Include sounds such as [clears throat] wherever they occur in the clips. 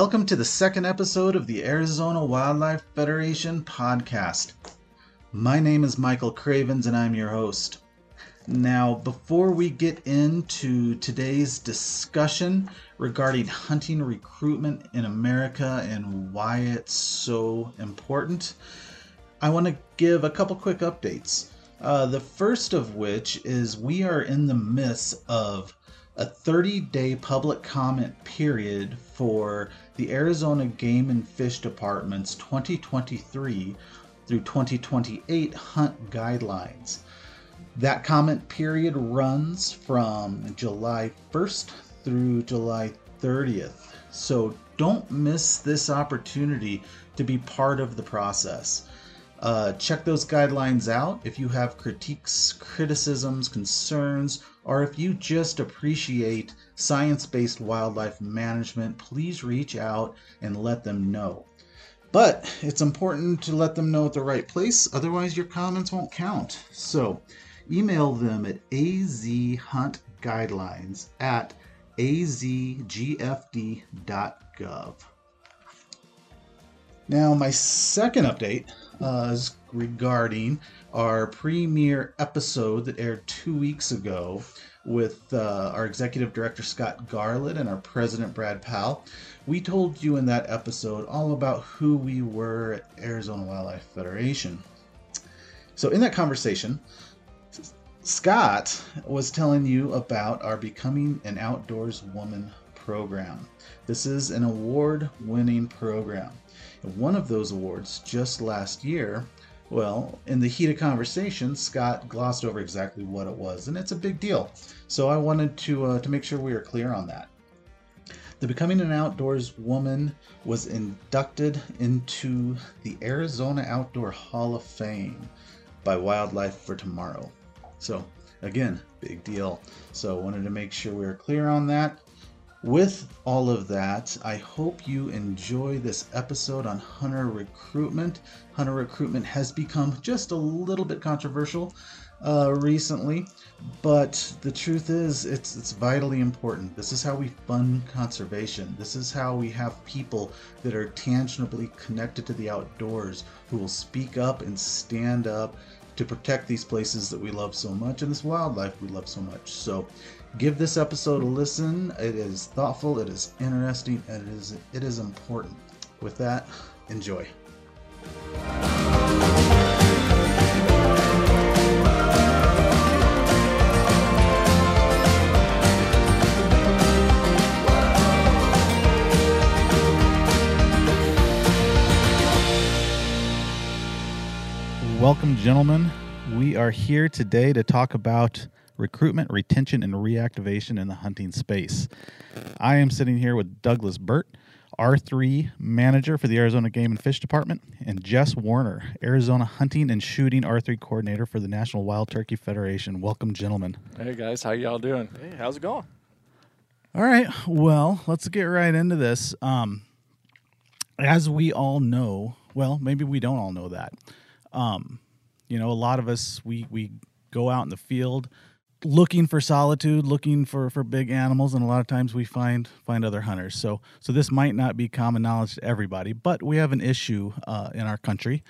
Welcome to the second episode of the Arizona Wildlife Federation podcast. My name is Michael Cravens and I'm your host. Now, before we get into today's discussion regarding hunting recruitment in America and why it's so important, I want to give a couple quick updates. Uh, the first of which is we are in the midst of a 30 day public comment period for the Arizona Game and Fish Department's 2023 through 2028 hunt guidelines. That comment period runs from July 1st through July 30th. So don't miss this opportunity to be part of the process. Uh, check those guidelines out if you have critiques, criticisms, concerns, or if you just appreciate science based wildlife management, please reach out and let them know. But it's important to let them know at the right place, otherwise, your comments won't count. So email them at azhuntguidelines at azgfd.gov. Now, my second update uh, is regarding our premiere episode that aired two weeks ago with uh, our executive director Scott Garland and our president Brad Powell. We told you in that episode all about who we were at Arizona Wildlife Federation. So, in that conversation, Scott was telling you about our Becoming an Outdoors Woman program. This is an award winning program. One of those awards just last year, well, in the heat of conversation, Scott glossed over exactly what it was, and it's a big deal. So I wanted to uh, to make sure we are clear on that. The Becoming an Outdoors Woman was inducted into the Arizona Outdoor Hall of Fame by Wildlife for Tomorrow. So, again, big deal. So, wanted to make sure we are clear on that. With all of that, I hope you enjoy this episode on hunter recruitment. Hunter recruitment has become just a little bit controversial uh, recently, but the truth is, it's it's vitally important. This is how we fund conservation. This is how we have people that are tangibly connected to the outdoors who will speak up and stand up to protect these places that we love so much and this wildlife we love so much. So give this episode a listen. It is thoughtful, it is interesting, and it is it is important. With that, enjoy. Welcome, gentlemen. We are here today to talk about recruitment, retention, and reactivation in the hunting space. I am sitting here with Douglas Burt, R3 manager for the Arizona Game and Fish Department, and Jess Warner, Arizona Hunting and Shooting R3 coordinator for the National Wild Turkey Federation. Welcome, gentlemen. Hey guys, how y'all doing? Hey, how's it going? All right, well, let's get right into this. Um, as we all know, well, maybe we don't all know that. Um, you know, a lot of us we we go out in the field looking for solitude, looking for for big animals, and a lot of times we find find other hunters. So so this might not be common knowledge to everybody, but we have an issue uh, in our country,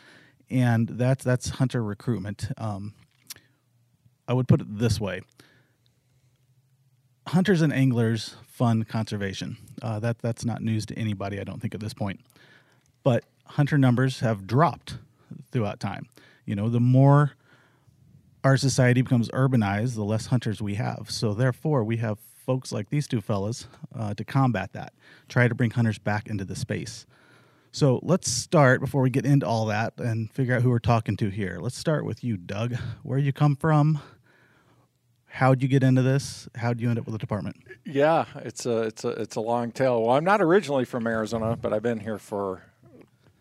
and that's that's hunter recruitment. Um, I would put it this way: hunters and anglers fund conservation. Uh, that that's not news to anybody, I don't think, at this point. But hunter numbers have dropped throughout time. You know, the more our society becomes urbanized, the less hunters we have. So therefore, we have folks like these two fellas uh, to combat that, try to bring hunters back into the space. So let's start before we get into all that and figure out who we're talking to here. Let's start with you, Doug. Where you come from? How'd you get into this? How'd you end up with the department? Yeah, it's a it's a it's a long tale. Well, I'm not originally from Arizona, but I've been here for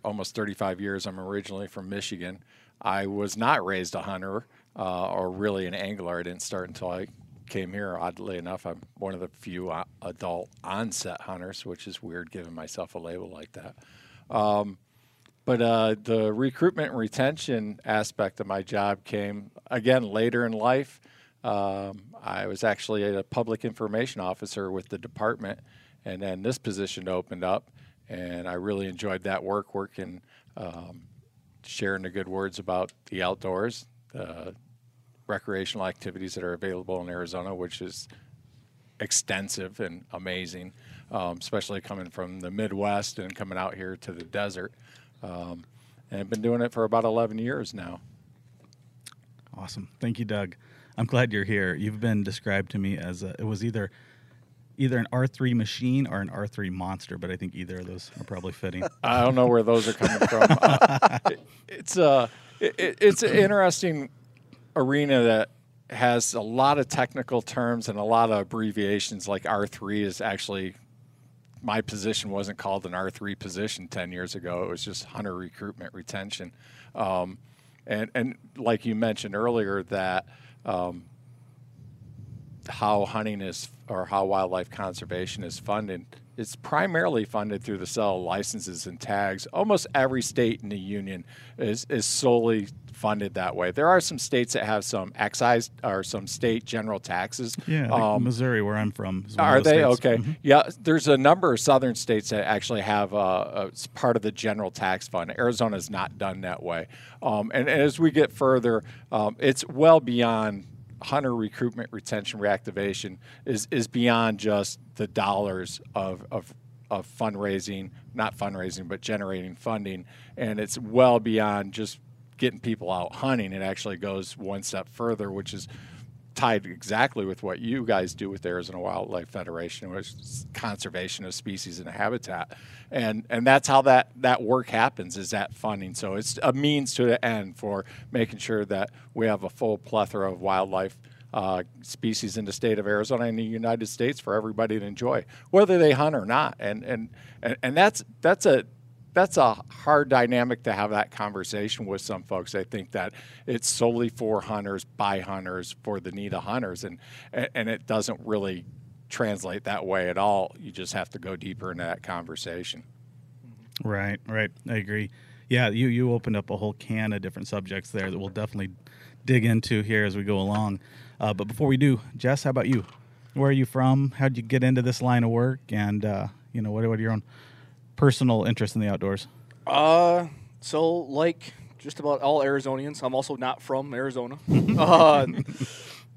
almost 35 years. I'm originally from Michigan. I was not raised a hunter uh, or really an angler. I didn't start until I came here. Oddly enough, I'm one of the few uh, adult onset hunters, which is weird giving myself a label like that. Um, but uh, the recruitment and retention aspect of my job came again later in life. Um, I was actually a public information officer with the department, and then this position opened up and I really enjoyed that work, working, um, sharing the good words about the outdoors, the recreational activities that are available in Arizona, which is extensive and amazing, um, especially coming from the Midwest and coming out here to the desert. Um, and I've been doing it for about 11 years now. Awesome. Thank you, Doug. I'm glad you're here. You've been described to me as a, it was either either an R3 machine or an R3 monster, but I think either of those are probably fitting. [laughs] I don't know where those are coming from. Uh, [laughs] it, it's uh, it, it's an interesting arena that has a lot of technical terms and a lot of abbreviations. Like R3 is actually my position wasn't called an R3 position 10 years ago. It was just hunter recruitment retention. Um, and, and like you mentioned earlier, that um, how hunting is or how wildlife conservation is funded, it's primarily funded through the sale of licenses and tags. Almost every state in the union is, is solely funded that way. There are some states that have some excise or some state general taxes. Yeah, um, Missouri, where I'm from. Are they states. okay? Mm-hmm. Yeah, there's a number of southern states that actually have uh, part of the general tax fund. Arizona is not done that way. Um, and, and, as we get further, um, it's well beyond hunter recruitment, retention, reactivation is is beyond just the dollars of of of fundraising, not fundraising, but generating funding, and it's well beyond just getting people out hunting. It actually goes one step further, which is tied exactly with what you guys do with the Arizona Wildlife Federation, which is conservation of species and habitat, and and that's how that that work happens is that funding. So it's a means to the end for making sure that we have a full plethora of wildlife. Uh, species in the state of Arizona and the United States for everybody to enjoy, whether they hunt or not, and and and, and that's that's a that's a hard dynamic to have that conversation with some folks. I think that it's solely for hunters, by hunters, for the need of hunters, and and it doesn't really translate that way at all. You just have to go deeper into that conversation. Right, right. I agree. Yeah, you you opened up a whole can of different subjects there that we'll definitely dig into here as we go along. Uh, but before we do, Jess, how about you? Where are you from? How did you get into this line of work? And uh, you know, what, what are your own personal interest in the outdoors? Uh, so like just about all Arizonians, I'm also not from Arizona. [laughs] uh,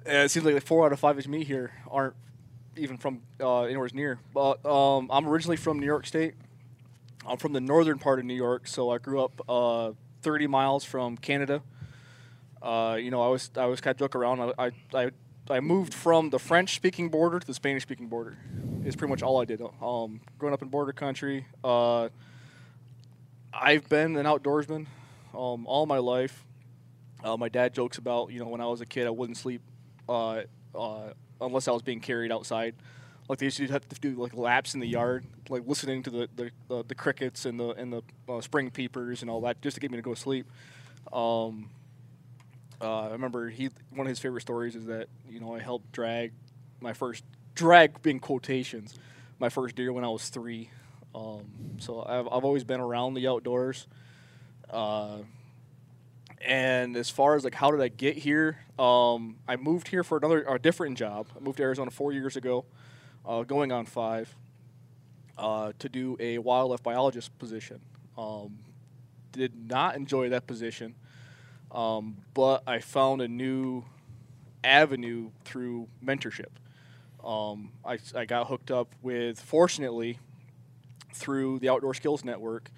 it seems like four out of five of me here aren't even from uh, anywhere near. But um, I'm originally from New York State. I'm from the northern part of New York, so I grew up uh, 30 miles from Canada. Uh, you know, I was I was kind of joke around. I, I I moved from the French speaking border to the Spanish speaking border. Is pretty much all I did. Um, growing up in border country, uh, I've been an outdoorsman um, all my life. Uh, my dad jokes about you know when I was a kid I wouldn't sleep uh, uh unless I was being carried outside. Like they used to have to do like laps in the yard, like listening to the the, the, the crickets and the and the uh, spring peepers and all that, just to get me to go to sleep. Um, uh, I remember he one of his favorite stories is that you know I helped drag my first drag being quotations my first deer when I was three. Um, so I've I've always been around the outdoors. Uh, and as far as like how did I get here, um, I moved here for another a different job. I moved to Arizona four years ago, uh, going on five, uh, to do a wildlife biologist position. Um, did not enjoy that position. Um, but I found a new avenue through mentorship. Um, I, I got hooked up with, fortunately, through the Outdoor Skills Network.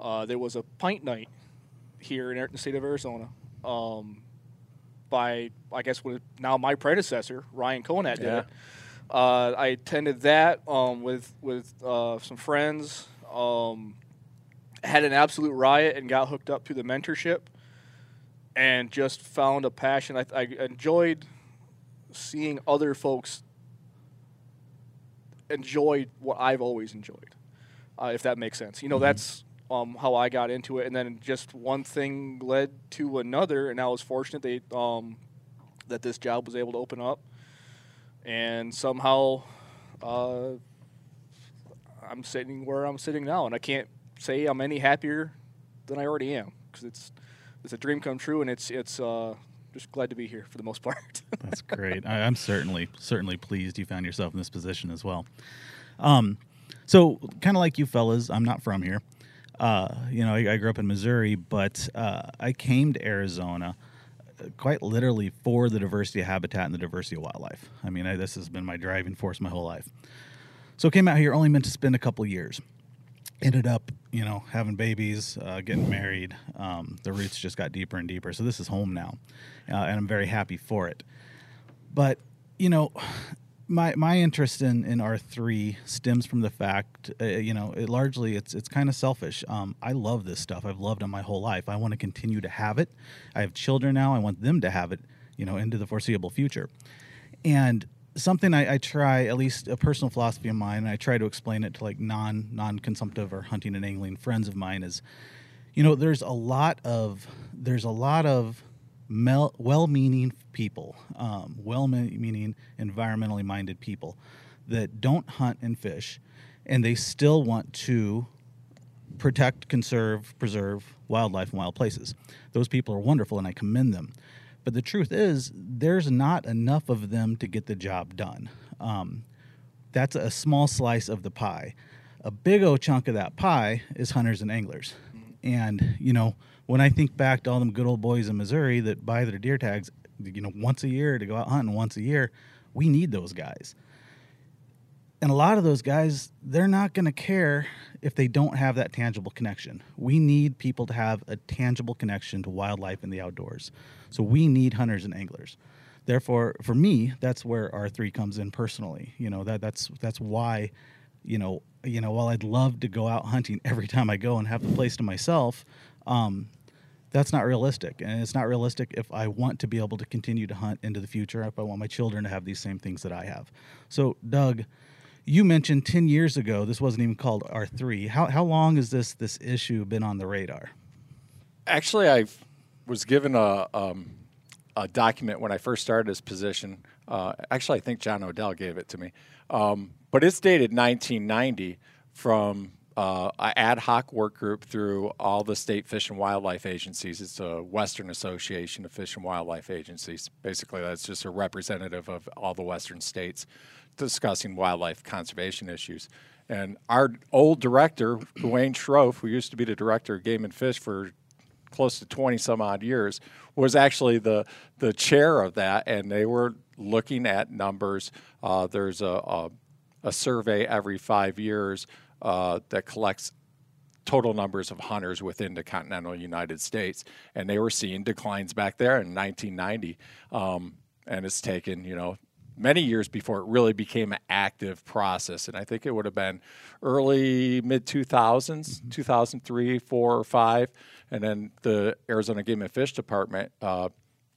Uh, there was a pint night here in the state of Arizona um, by, I guess, now my predecessor, Ryan Conat, did yeah. it. Uh, I attended that um, with with uh, some friends. Um, had an absolute riot and got hooked up through the mentorship and just found a passion. I, I enjoyed seeing other folks enjoy what I've always enjoyed, uh, if that makes sense. You know, mm-hmm. that's um, how I got into it, and then just one thing led to another, and I was fortunate they um, that this job was able to open up, and somehow uh, I'm sitting where I'm sitting now, and I can't say I'm any happier than I already am because it's it's a dream come true, and it's it's uh, just glad to be here for the most [laughs] part. That's great. I, am certainly certainly pleased you found yourself in this position as well. Um, So, kind of like you fellas, I'm not from here. Uh, you know, I, I, grew up in Missouri, but uh, I came to Arizona uh, quite literally for the diversity of habitat and the diversity of wildlife. I mean, I, this has been my driving force my whole life. So, came out here only meant to spend a couple years. Ended up, you know, having babies, uh, getting married. Um, the roots just got deeper and deeper. So, this is home now, uh, and I'm very happy for it. But, you know, my my interest in in R three stems from the fact, uh, you know, it largely it's it's kind of selfish. Um, I love this stuff. I've loved it my whole life. I want to continue to have it. I have children now. I want them to have it, you know, into the foreseeable future. And something I, I try, at least a personal philosophy of mine, and I try to explain it to like non non consumptive or hunting and angling friends of mine is, you know, there's a lot of there's a lot of mel- well-meaning people, um, well-meaning, environmentally minded people that don't hunt and fish, and they still want to protect, conserve, preserve wildlife and wild places. Those people are wonderful, and I commend them. But the truth is, there's not enough of them to get the job done. Um, that's a small slice of the pie. A big old chunk of that pie is hunters and anglers. And, you know, when I think back to all them good old boys in Missouri that buy their deer tags, you know, once a year to go out hunting once a year, we need those guys. And a lot of those guys, they're not going to care if they don't have that tangible connection. We need people to have a tangible connection to wildlife and the outdoors. So we need hunters and anglers. Therefore, for me, that's where R3 comes in personally. You know, that that's that's why, you know, you know, while I'd love to go out hunting every time I go and have the place to myself, um, that's not realistic and it's not realistic if i want to be able to continue to hunt into the future if i want my children to have these same things that i have so doug you mentioned 10 years ago this wasn't even called r3 how, how long has this this issue been on the radar actually i was given a, um, a document when i first started this position uh, actually i think john odell gave it to me um, but it's dated 1990 from uh, an ad hoc work group through all the state fish and wildlife agencies. It's a Western Association of Fish and Wildlife Agencies. Basically, that's just a representative of all the Western states discussing wildlife conservation issues. And our old director, Duane Shroufe, who used to be the director of Game and Fish for close to 20 some odd years, was actually the, the chair of that. And they were looking at numbers. Uh, there's a, a, a survey every five years uh, that collects total numbers of hunters within the continental United States, and they were seeing declines back there in 1990. Um, and it's taken, you know, many years before it really became an active process. And I think it would have been early mid 2000s, mm-hmm. 2003, four or five. And then the Arizona Game and Fish Department uh,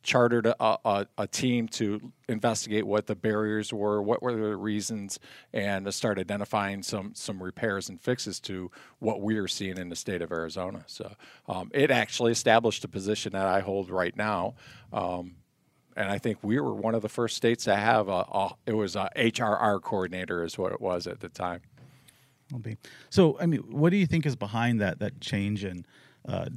chartered a, a, a, team to investigate what the barriers were, what were the reasons, and to start identifying some some repairs and fixes to what we are seeing in the state of Arizona. So um, it actually established a position that I hold right now. Um, and I think we were one of the first states to have a, a it was a HRR coordinator is what it was at the time. Will be. So I mean, what do you think is behind that that change in uh,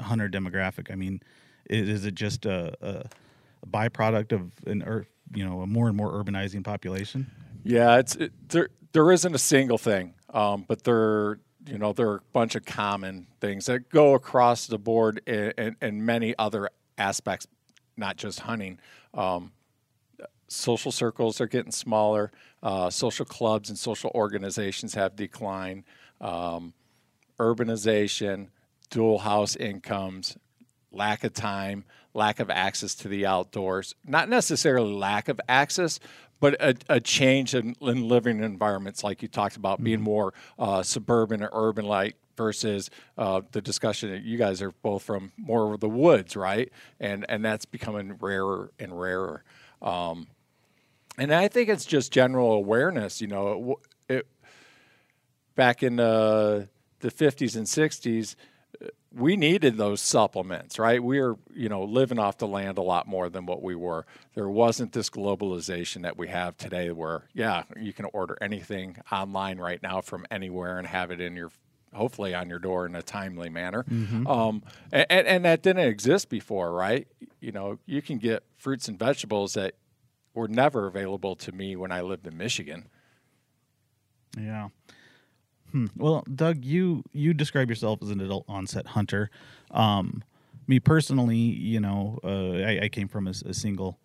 hunter demographic? I mean, is it just a, a byproduct of an ur- you know a more and more urbanizing population? Yeah, it's it, there. There isn't a single thing, um, but there you know there are a bunch of common things that go across the board and, many other aspects, not just hunting. Um, social circles are getting smaller. Uh, social clubs and social organizations have declined. Um, urbanization, dual house incomes, lack of time, lack of access to the outdoors. Not necessarily lack of access, but a, a change in, in, living environments, like you talked about, mm-hmm. being more uh, suburban or urban like versus uh, the discussion that you guys are both from more of the woods, right? And and that's becoming rarer and rarer. Um, and I think it's just general awareness. You know, it, it back in the the 50s and 60s we needed those supplements, right? We were, you know, living off the land a lot more than what we were. There wasn't this globalization that we have today where, yeah, you can order anything online right now from anywhere and have it in your, hopefully on your door in a timely manner. Mm-hmm. Um, and, and that didn't exist before, right? You know, you can get fruits and vegetables that were never available to me when I lived in Michigan. Yeah. Hmm. Well, Doug, you you describe yourself as an adult onset hunter. Um, me personally, you know, uh, I, I came from a single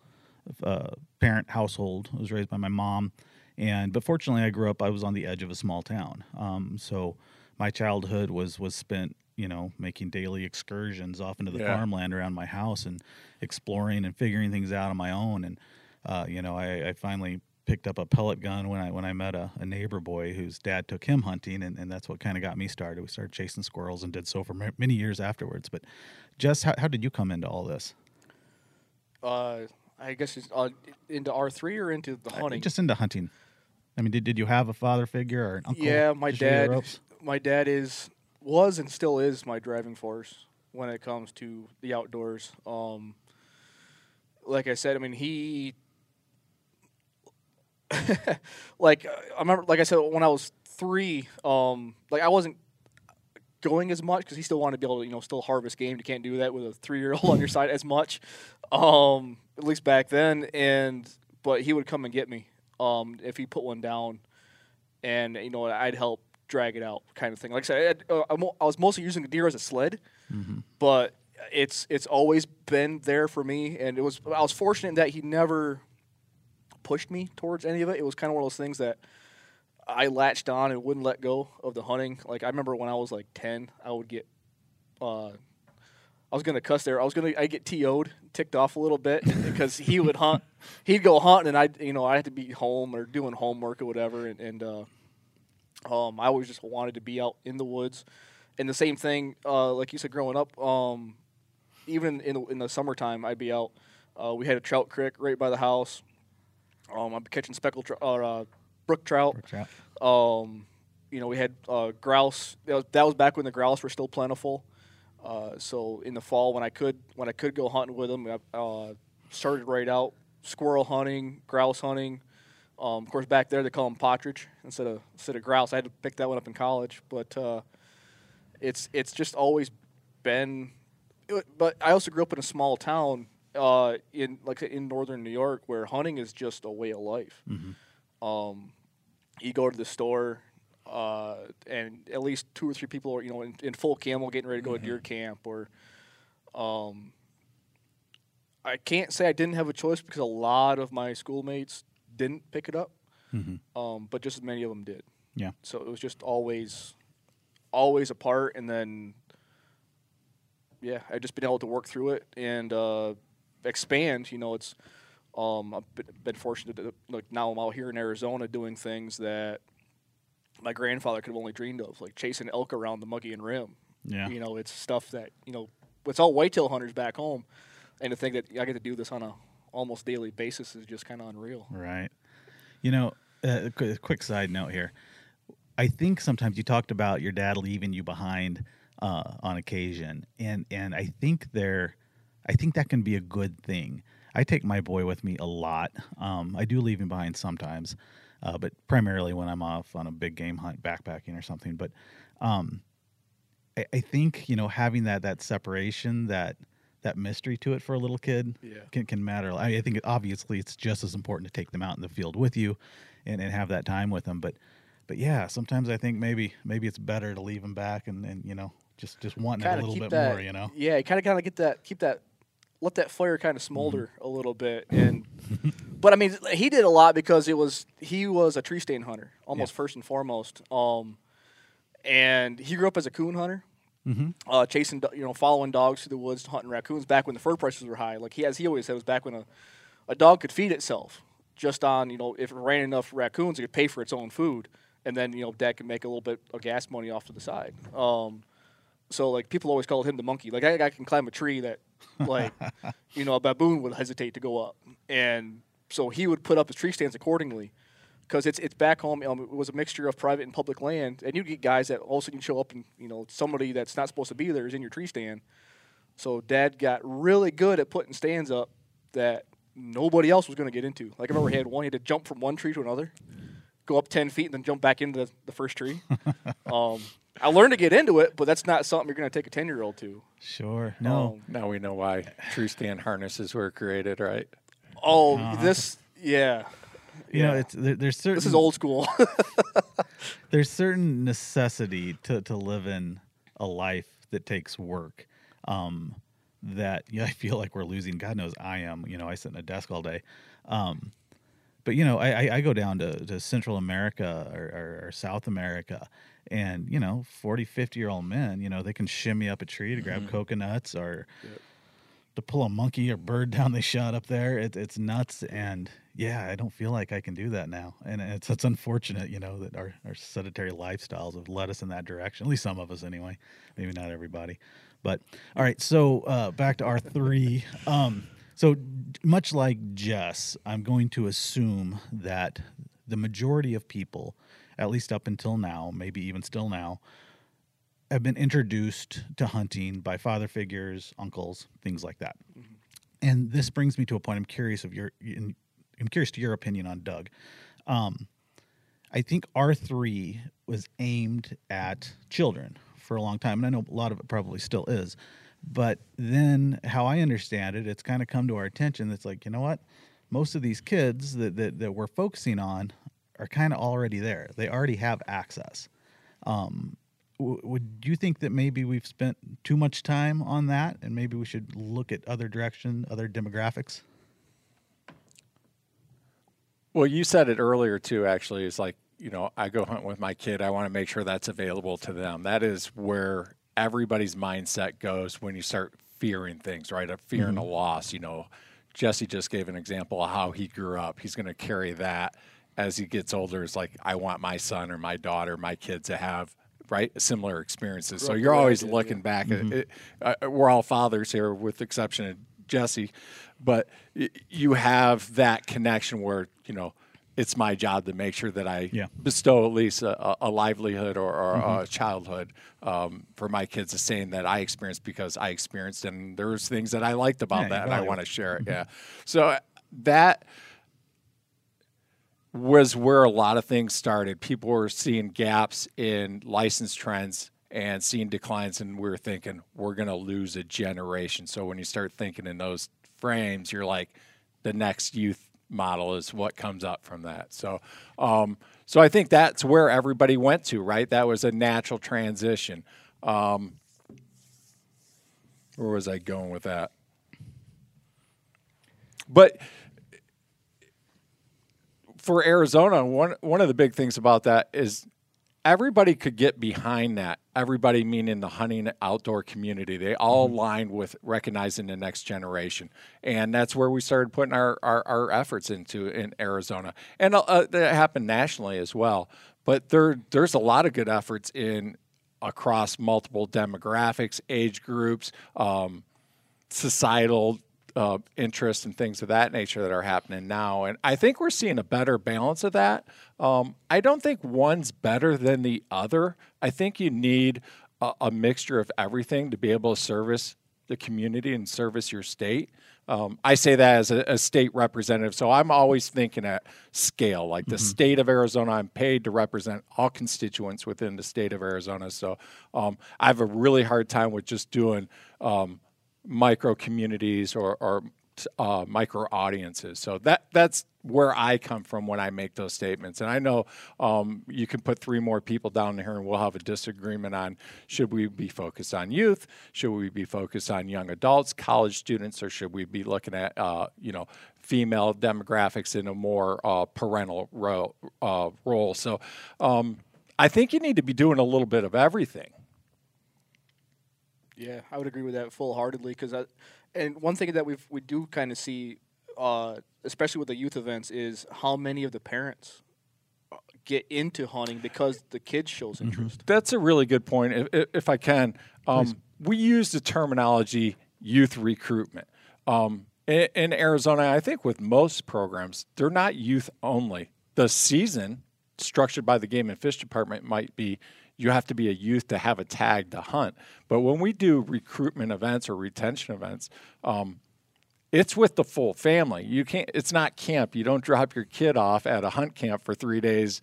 uh, parent household. I was raised by my mom, and but fortunately, I grew up. I was on the edge of a small town, um, so my childhood was was spent, you know, making daily excursions off into the Yeah. farmland around my house and exploring and figuring things out on my own. And uh, you know, I, I finally picked up a pellet gun when I when I met a, a neighbor boy whose dad took him hunting, and, and that's what kind of got me started. We started chasing squirrels and did so for ma- many years afterwards. But Jess, how, how did you come into all this? Uh, I guess it's uh, into R three or into the Uh, hunting. Just into hunting. I mean, did, did you have a father figure or an uncle? yeah, my to show you the dad. My dad is was and still is my driving force when it comes to the outdoors. Um, like I said, I mean he. [laughs] like uh, I remember, like I said, when I was three, um, like I wasn't going as much because he still wanted to be able to, you know, still harvest game. You can't do that with a three-year-old on your [laughs] side as much, um, at least back then. And but he would come and get me um, if he put one down, and you know I'd help drag it out, kind of thing. Like I said, I, uh, I'm I was mostly using the deer as a sled, but it's it's always been there for me, and it was I was fortunate that he never pushed me towards any of it. It was kind of one of those things that I latched on and wouldn't let go of the hunting. Like I remember when I was like ten, I would get, uh, I was gonna cuss there. I was gonna I get to'd, ticked off a little bit [laughs] because he would hunt. He'd go hunting, and I you know I had to be home or doing homework or whatever, and, and uh, um, I always just wanted to be out in the woods. And the same thing, uh, like you said, growing up, um, even in the, in the summertime, I'd be out. Uh, we had a trout creek right by the house. Um, I'm catching speckled tr- or uh, brook trout. Brook trout. Um, you know, we had uh, grouse. That was, that was back when the grouse were still plentiful. Uh, so in the fall, when I could when I could go hunting with them, I uh, started right out squirrel hunting, grouse hunting. Um, of course, back there they call them partridge instead of instead of grouse. I had to pick that one up in college, but uh, it's it's just always been. it- But I also grew up in a small town uh, in like in northern New York where hunting is just a way of life. Um, you go to the store, uh, and at least two or three people are you know in, in full camo getting ready to go to deer camp or. Um, I can't say I didn't have a choice because a lot of my schoolmates didn't pick it up, um, but just as many of them did. Yeah. So it was just always, always a part, and then, yeah, I've just been able to work through it and uh, expand. You know, it's um, I've been, fortunate to like now I'm out here in Arizona doing things that my grandfather could have only dreamed of, like chasing elk around the Mogollon Rim. Yeah. You know, it's stuff that you know, it's all whitetail hunters back home, and to think that I get to do this on a almost daily basis is just kind of unreal. Right. You know, uh, a qu- quick side note here. I think sometimes you talked about your dad leaving you behind uh, on occasion, and and I think there, I think that can be a good thing. I take my boy with me a lot. Um, I do leave him behind sometimes, uh, but primarily when I'm off on a big game hunt, backpacking or something. But um, I, I think you know having that that separation that that mystery to it for a little kid Yeah. can, can matter. I, I think obviously it's just as important to take them out in the field with you and, and have that time with them. But but yeah, sometimes I think maybe maybe it's better to leave them back and, and you know just just wanting it a little bit that, more. You know. Yeah, kind of kind of get that, keep that, let that fire kind of smolder Mm-hmm. a little bit, and [laughs] but I mean he did a lot because it was he was a tree stand hunter almost first and foremost. Um, and he grew up as a coon hunter. Mm-hmm. uh, chasing, you know, following dogs through the woods, hunting raccoons. Back when the fur prices were high, like he as he always said, it was back when a, a dog could feed itself just on you know if it ran enough raccoons, it could pay for its own food, and then you know dad could make a little bit of gas money off to the side. Um, so like people always called him the monkey. Like I, guy can climb a tree that like [laughs] you know a baboon would hesitate to go up, and so he would put up his tree stands accordingly. Because it's it's back home. Um, it was a mixture of private and public land, and you get guys that all of a sudden show up and you know somebody that's not supposed to be there is in your tree stand. So dad got really good at putting stands up that nobody else was going to get into. Like I remember he had one, he had to jump from one tree to another, go up ten feet, and then jump back into the, the first tree. [laughs] um, I learned to get into it, but that's not something you're going to take a ten year old to. Sure. No. Um, Now we know why tree stand harnesses were created, right? oh, this yeah. you know, it's there, there's certain. This is old school. [laughs] there's certain necessity to to live in a life that takes work. Um, that yeah, [laughs] I feel like we're losing. God knows I am. You know, I sit in a desk all day. Um, but you know, I, I, I go down to, to Central America or, or, or South America, and you know 40 50 year old men you know they can shimmy up a tree to grab coconuts or to pull a monkey or bird [laughs] down they shot up there. It, it's nuts and yeah i don't feel like i can do that now. And it's it's unfortunate you know that our, our sedentary lifestyles have led us in that direction at least some of us anyway maybe not everybody. But all right so uh, back to r3 um, so much like jess i'm going to assume that the majority of people at least up until now maybe even still now have been introduced to hunting by father figures, uncles, things like that. And this brings me to a point. I'm curious of your. I'm curious to your opinion on Doug. Um, I think R three was aimed at children for a long time, and I know a lot of it probably still is. But then, how I understand it, it's kind of come to our attention. That's like, you know what? Most of these kids that that, that we're focusing on are kind of already there. They already have access um, w- would you think that maybe we've spent too much time on that and maybe we should look at other direction other demographics Well, you said it earlier too. Actually, it's like you know, I go hunt with my kid. I want to make sure that's available to them. That is where everybody's mindset goes when you start fearing things, right? A fearing a loss. You know, Jesse just gave an example of how he grew up. He's going to carry that as he gets older. It's like I want my son or my daughter, my kid to have right similar experiences. So you're always yeah, looking back at it. Uh, we're all fathers here, with the exception of Jesse, but you have that connection where you know it's my job to make sure that I Yeah. bestow at least a, a- livelihood or, or Mm-hmm. a childhood um, for my kids. The same that I experienced because I experienced, and there's things that I liked about Yeah, that, and I want to share it. Yeah, so uh, that was where a lot of things started. People were seeing gaps in license trends and seeing declines, and we were thinking we're going to lose a generation. So when you start thinking in those frames, you're like, the next youth model is what comes up from that. So, um, so I think that's where everybody went to, right? That was a natural transition. Um, where was I going with that? But for Arizona, one one of the big things about that is everybody could get behind that. Everybody meaning the hunting outdoor community. They all aligned with recognizing the next generation. And that's where we started putting our, our, our efforts into in Arizona. And uh, that happened nationally as well. But there there's a lot of good efforts in across multiple demographics, age groups, um, societal uh, interests and things of that nature that are happening now. And I think we're seeing a better balance of that. Um, I don't think one's better than the other. I think you need a, a mixture of everything to be able to service the community and service your state. Um, I say that as a, a state representative, so I'm always thinking at scale. Like the state of Arizona, I'm paid to represent all constituents within the state of Arizona. So um, I have a really hard time with just doing um, micro communities or, or uh, micro audiences. So that that's where I come from when I make those statements. And I know um, you can put three more people down here, and we'll have a disagreement on should we be focused on youth, should we be focused on young adults, college students, or should we be looking at uh, you know female demographics in a more uh, parental ro- uh, role. So um, I think you need to be doing a little bit of everything. Yeah, I would agree with that full heartedly because I, and one thing that we we do kind of see, uh, especially with the youth events, is how many of the parents uh, get into hunting because the kid shows interest. That's a really good point. If, if- if I can, um, we use the terminology youth recruitment. Um, in, in Arizona, I think with most programs, they're not youth only. The season structured by the Game and Fish Department might be you have to be a youth to have a tag to hunt. But when we do recruitment events or retention events, um, it's with the full family. You can't. It's not camp. You don't drop your kid off at a hunt camp for three days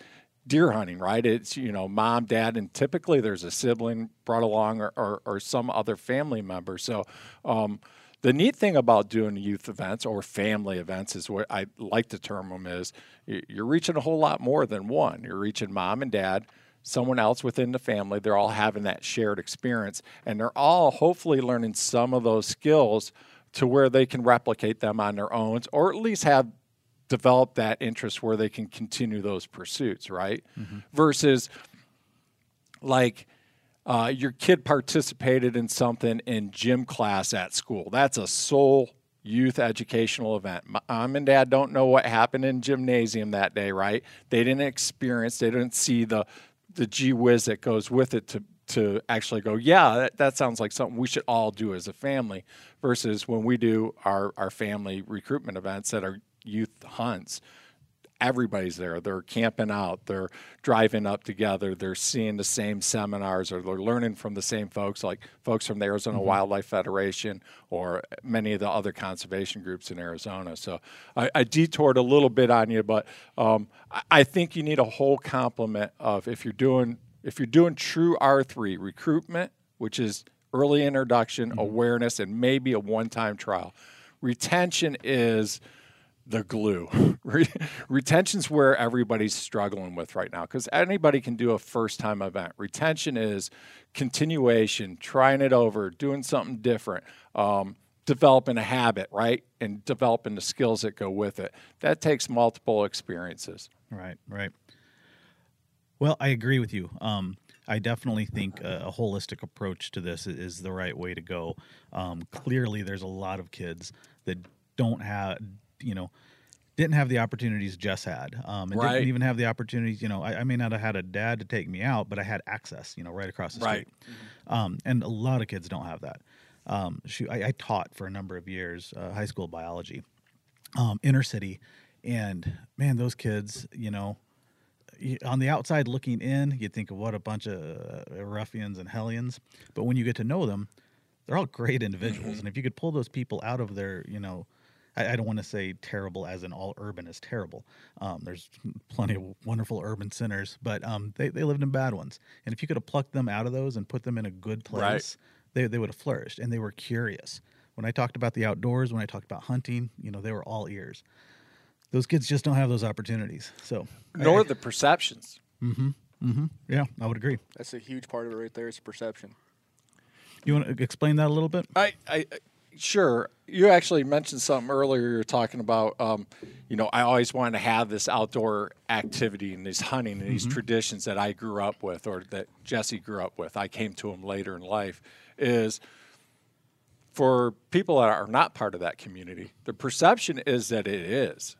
deer hunting, right? It's you know mom, dad, and typically there's a sibling brought along or or, or some other family member. So. Um, the neat thing about doing youth events or family events is what I like to term them is you're reaching a whole lot more than one. You're reaching mom and dad, someone else within the family. They're all having that shared experience, and they're all hopefully learning some of those skills to where they can replicate them on their own, or at least have developed that interest where they can continue those pursuits, right? Versus like uh, your kid participated in something in gym class at school. That's a sole youth educational event. Mom and dad don't know what happened in gymnasium that day, right? They didn't experience, they didn't see the the gee whiz that goes with it to to actually go, yeah, that, that sounds like something we should all do as a family. Versus when we do our our family recruitment events that are youth hunts, everybody's there. They're camping out, they're driving up together, they're seeing the same seminars, or they're learning from the same folks, like folks from the Arizona Wildlife Federation or many of the other conservation groups in Arizona. So I, I detoured a little bit on you, but um, I- I think you need a whole complement of if you're doing if you're doing true R3 recruitment, which is early introduction, awareness, and maybe a one-time trial. Retention is the glue. [laughs] Re- Retention's where everybody's struggling with right now because anybody can do a first time event. Retention is continuation, trying it over, doing something different, um, developing a habit, right? And developing the skills that go with it. That takes multiple experiences. Right, right. Well, I agree with you. Um, I definitely think a, holistic approach to this is the right way to go. Um, clearly, there's a lot of kids that don't have, you know, didn't have the opportunities Jess had, um, and Right. didn't even have the opportunities. You know, I, I may not have had a dad to take me out, but I had access. You know, right across the Right. street. Um, and a lot of kids don't have that. Um, shoot, I, I taught for a number of years uh, high school biology, um, inner city, and man, those kids, you know, on the outside looking in, you'd think of what a bunch of uh, ruffians and hellions. But when you get to know them, they're all great individuals. And if you could pull those people out of their, you know, I, I don't want to say terrible as in all urban is terrible. Um, there's plenty of wonderful urban centers, but um, they, they lived in bad ones. And if you could have plucked them out of those and put them in a good Right. place, they, they would have flourished. And they were curious. When I talked about the outdoors, when I talked about hunting, you know, they were all ears. Those kids just don't have those opportunities. So, Nor the perceptions. Mm-hmm. Mm-hmm. Yeah, I would agree. That's a huge part of it right there. Is perception. You want to explain that a little bit? I, I sure. You actually mentioned something earlier. You were talking about, um, you know, I always wanted to have this outdoor activity and this hunting and these traditions that I grew up with, or that Jesse grew up with. I came to him later in life. Is for people that are not part of that community, the perception is that it is,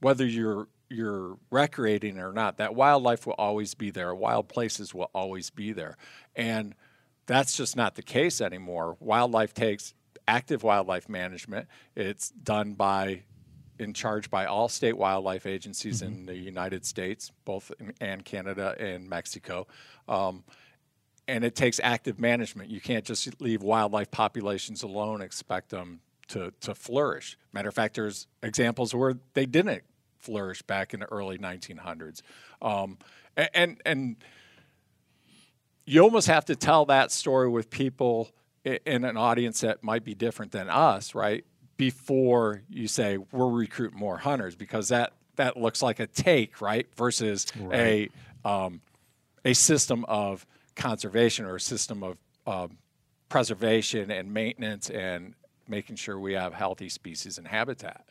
whether you're you're recreating or not. That wildlife will always be there. Wild places will always be there, and that's just not the case anymore. Wildlife takes active wildlife management. It's done by in charge by all state wildlife agencies in the United States, both in, and Canada and Mexico. Um, and it takes active management. You can't just leave wildlife populations alone, expect them to, to flourish. Matter of fact, there's examples where they didn't flourish back in the early 1900s. Um, a- and, and you almost have to tell that story with people in an audience that might be different than us, right? Before you say we're recruiting more hunters, because that that looks like a take, right? Versus a um, a system of conservation or a system of um, preservation and maintenance and making sure we have healthy species and habitat.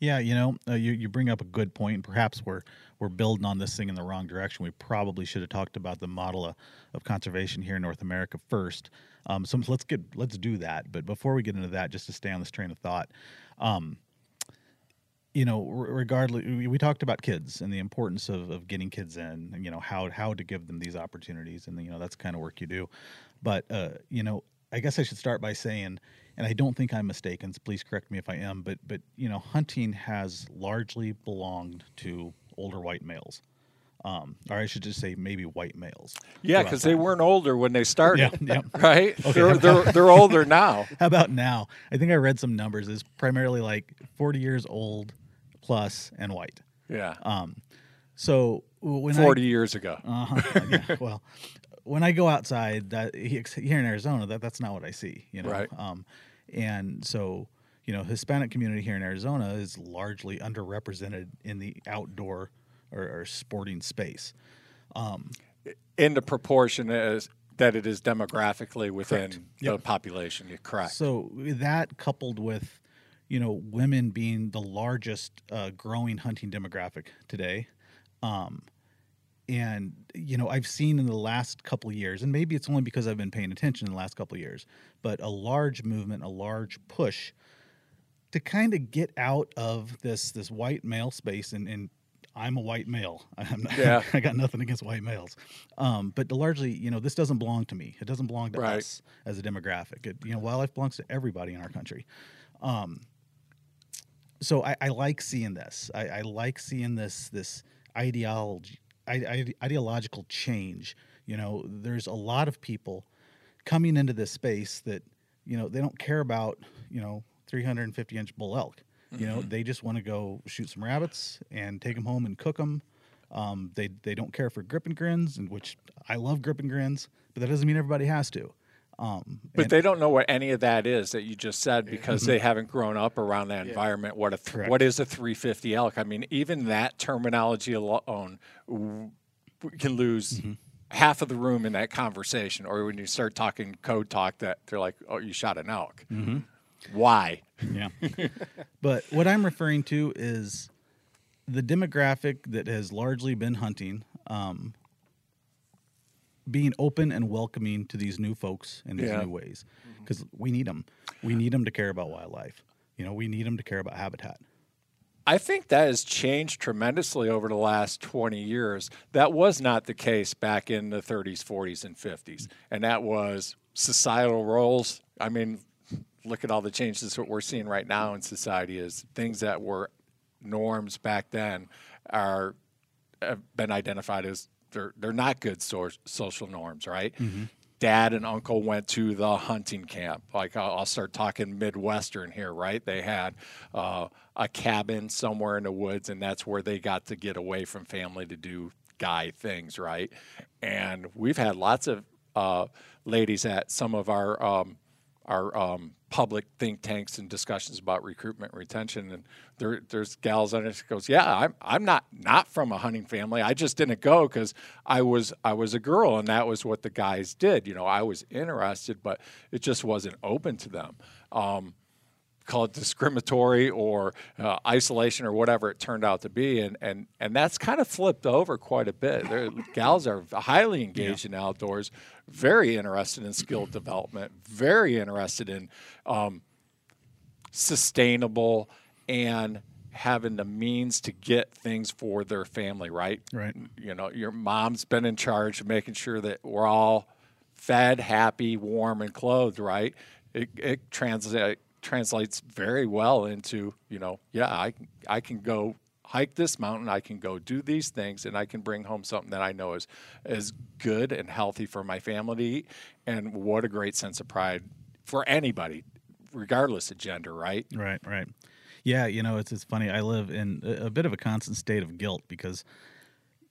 Yeah, you know, uh, you you bring up a good point. Perhaps we're we're building on this thing in the wrong direction. We probably should have talked about the model of, of conservation here in North America first. Um, so let's get let's do that. But before we get into that, just to stay on this train of thought, um, you know, regardless, we, we talked about kids and the importance of, of getting kids in, and you know how how to give them these opportunities, and you know that's kind of work you do. But uh, you know, I guess I should start by saying, and I don't think I'm mistaken. So please correct me if I am. But but you know, hunting has largely belonged to older white males, um, or I should just say maybe white males. Yeah, because they weren't older when they started, Yeah, yeah. [laughs] right? They're, they're, they're older now. [laughs] How about now? I think I read some numbers. It's primarily like 40 years old plus and white. Yeah, Um, so when I 40 years ago. [laughs] Uh-huh. yeah, well, when I go outside, that here in Arizona, that that's not what I see. You know, Right. um, and so you know Hispanic community here in Arizona is largely underrepresented in the outdoor or, or sporting space. in the proportion as that it is demographically within the Yep. population. You're correct. So that coupled with, you know, women being the largest uh, growing hunting demographic today, um, and you know, I've seen in the last couple of years, and maybe it's only because I've been paying attention in the last couple of years, but a large movement, a large push to kind of get out of this this white male space and, and I'm a white male. [laughs] I'm not, Yeah. [laughs] I got nothing against white males, um, but largely, you know, this doesn't belong to me. It doesn't belong to Right. us as a demographic. It, you know, wildlife belongs to everybody in our country. Um, so I, I like seeing this. I, I like seeing this this ideology, ide- ideological change. You know, there's a lot of people coming into this space that you know they don't care about you know 350 inch bull elk. You know, they just want to go shoot some rabbits and take them home and cook them. Um, they they don't care for grip and grins, and which I love grip and grins, but that doesn't mean everybody has to. Um, but they don't know what any of that is that you just said because they haven't grown up around that environment. What a th- what is a 350 elk? I mean, even that terminology alone w- can lose half of the room in that conversation. Or when you start talking code talk, that they're like, "Oh, you shot an elk." Why? Yeah. [laughs] but what I'm referring to is the demographic that has largely been hunting, um, being open and welcoming to these new folks in these Yeah. new ways, because we need them. We need them to care about wildlife. You know, we need them to care about habitat. I think that has changed tremendously over the last 20 years. That was not the case back in the 30s, 40s, and 50s. And that was societal roles. I mean, look at all the changes that we're seeing right now in society is things that were norms back then are have been identified as they're they're not good so- social norms, right? Dad and uncle went to the hunting camp. Like I'll, I'll start talking Midwestern here, right? They had uh, a cabin somewhere in the woods, and that's where they got to get away from family to do guy things, right? And we've had lots of uh, ladies at some of our um, our um, public think tanks and discussions about recruitment and retention. And there, there's gals on it goes, yeah, I'm, I'm not not from a hunting family. I just didn't go because I was I was a girl and that was what the guys did. You know, I was interested, but it just wasn't open to them. Um, call it discriminatory or uh, isolation or whatever it turned out to be, and and and that's kind of flipped over quite a bit. There, gals are highly engaged in outdoors, very interested in skill development, very interested in um, sustainable and having the means to get things for their family. Right. Right. You know, your mom's been in charge of making sure that we're all fed, happy, warm, and clothed, right? It, it translate, translates very well into, you know, yeah, I, I can go hike this mountain, I can go do these things, and I can bring home something that I know is, is good and healthy for my family. And what a great sense of pride for anybody, regardless of gender, right? Right, right. Yeah, you know, it's it's funny. I live in a, a bit of a constant state of guilt because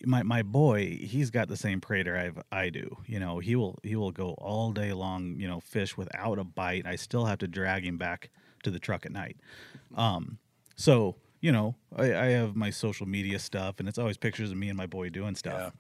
my my boy, he's got the same prater I've I do. You know, he will he will go all day long, you know, fish without a bite. I still have to drag him back to the truck at night. Um, so you know, I, I have my social media stuff, and it's always pictures of me and my boy doing stuff.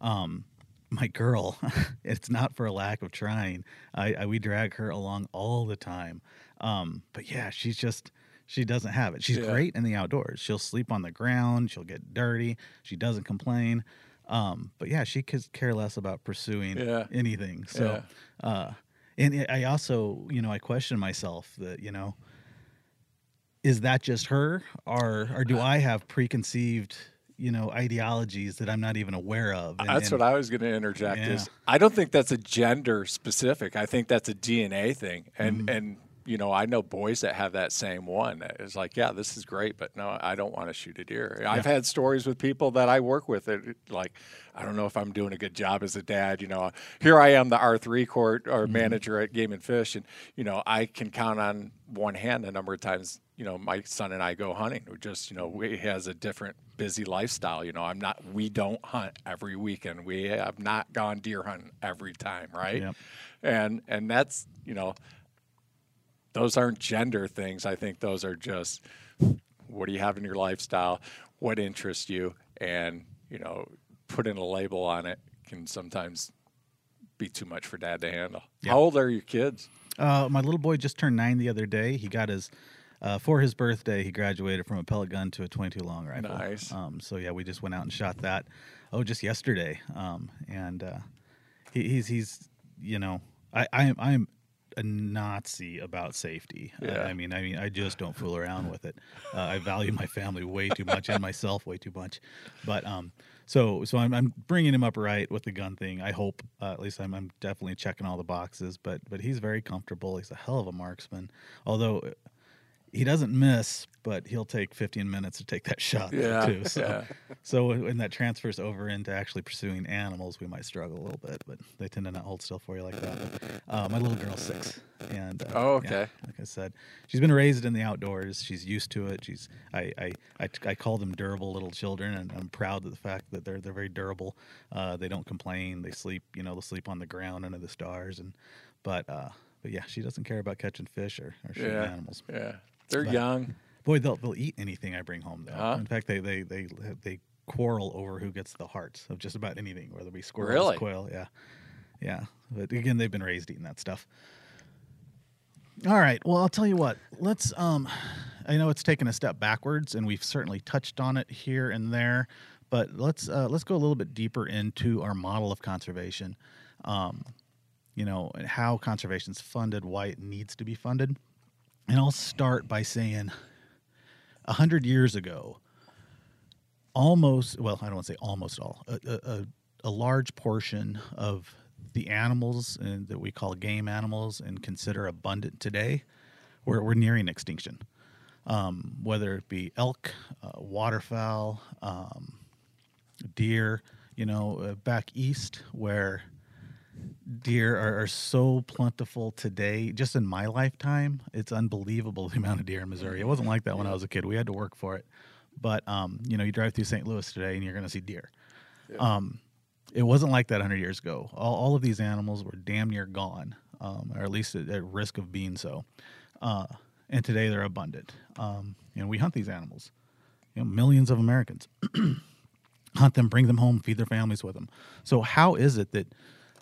Um, my girl, [laughs] it's not for a lack of trying. I, I we drag her along all the time. Um, but yeah, she's just she doesn't have it. She's Yeah. great in the outdoors. She'll sleep on the ground. She'll get dirty. She doesn't complain. Um, but yeah, she could care less about pursuing Yeah. anything. So, uh, and I also, you know, I question myself that you know, is that just her, or or do I have preconceived, you know, ideologies that I'm not even aware of? And- That's and- what I was going to interject. Is I don't think that's a gender specific. I think that's a DNA thing, and Mm-hmm. and you know I know boys that have that same one. It's like, yeah, this is great, but no, I don't want to shoot a deer. I've had stories with people that I work with that like, I don't know if I'm doing a good job as a dad. You know, here I am, the R three court or Mm-hmm. manager at Game and Fish, and you know I can count on one hand the number of times you know my son and I go hunting. We're just you know he has a different busy lifestyle. You know, I'm not. We don't hunt every weekend. We have not gone deer hunting every time, right? Yep. And and that's you know those aren't gender things. I think those are just what do you have in your lifestyle, what interests you, and you know, putting a label on it can sometimes be too much for dad to handle. How old are your kids? Uh, my little boy just turned nine the other day. He got his uh, for his birthday. He graduated from a pellet gun to a 22 long rifle. Nice. Um, so yeah, we just went out and shot that. Oh, just yesterday. Um, and uh, he, he's he's you know I I am I am a Nazi about safety. Uh, Yeah. I mean I mean I just don't fool around with it. Uh, I value my family way too much and myself way too much. But um, so so I'm, I'm bringing him up right with the gun thing. I hope uh, at least I'm, I'm definitely checking all the boxes. But but he's very comfortable. He's a hell of a marksman. Although he doesn't miss, but he'll take 15 minutes to take that [laughs] shot Yeah, too. So yeah. so when that transfers over into actually pursuing animals, we might struggle a little bit. But they tend to not hold still for you like that. But, uh, my little girl's six, and uh, Oh, yeah, okay. like I said, she's been raised in the outdoors. She's used to it. She's I I, I, I call them durable little children, and I'm proud of the fact that they're they're very durable. Uh, they don't complain. They sleep, you know, they'll sleep on the ground under the stars, and but uh, but yeah, she doesn't care about catching fish or, or shooting Yeah, animals. yeah. They're But- young. Boy, they'll they'll eat anything I bring home. Though. Huh? In fact, they they they they quarrel over who gets the hearts of just about anything, whether it be squirrels, Really? quail. Yeah, yeah. But again, they've been raised eating that stuff. All right. Well, I'll tell you what. Let's. Um, I know it's taken a step backwards, and we've certainly touched on it here and there, but let's uh, let's go a little bit deeper into our model of conservation. Um, you know, and how conservation's funded, why it needs to be funded. And I'll start by saying a hundred years ago, almost well, I don't want to say almost all, a, a, a, large portion of the animals that we call game animals and consider abundant today, were, were nearing extinction. Um, whether it be elk, uh, waterfowl, um, deer, you know, uh, back east where deer are, are so plentiful today. Just in my lifetime, it's unbelievable [laughs] the amount of deer in Missouri. It wasn't like that when I was a kid. We had to work for it. But um, you know, you drive through St. Louis today, and you're going to see deer. Um, it wasn't like that 100 years ago. All, all of these animals were damn near gone, um, or at least at, at risk of being so. Uh, and today they're abundant. Um, and we hunt these animals. You know, millions of Americans [clears throat] hunt them, bring them home, feed their families with them. So how is it that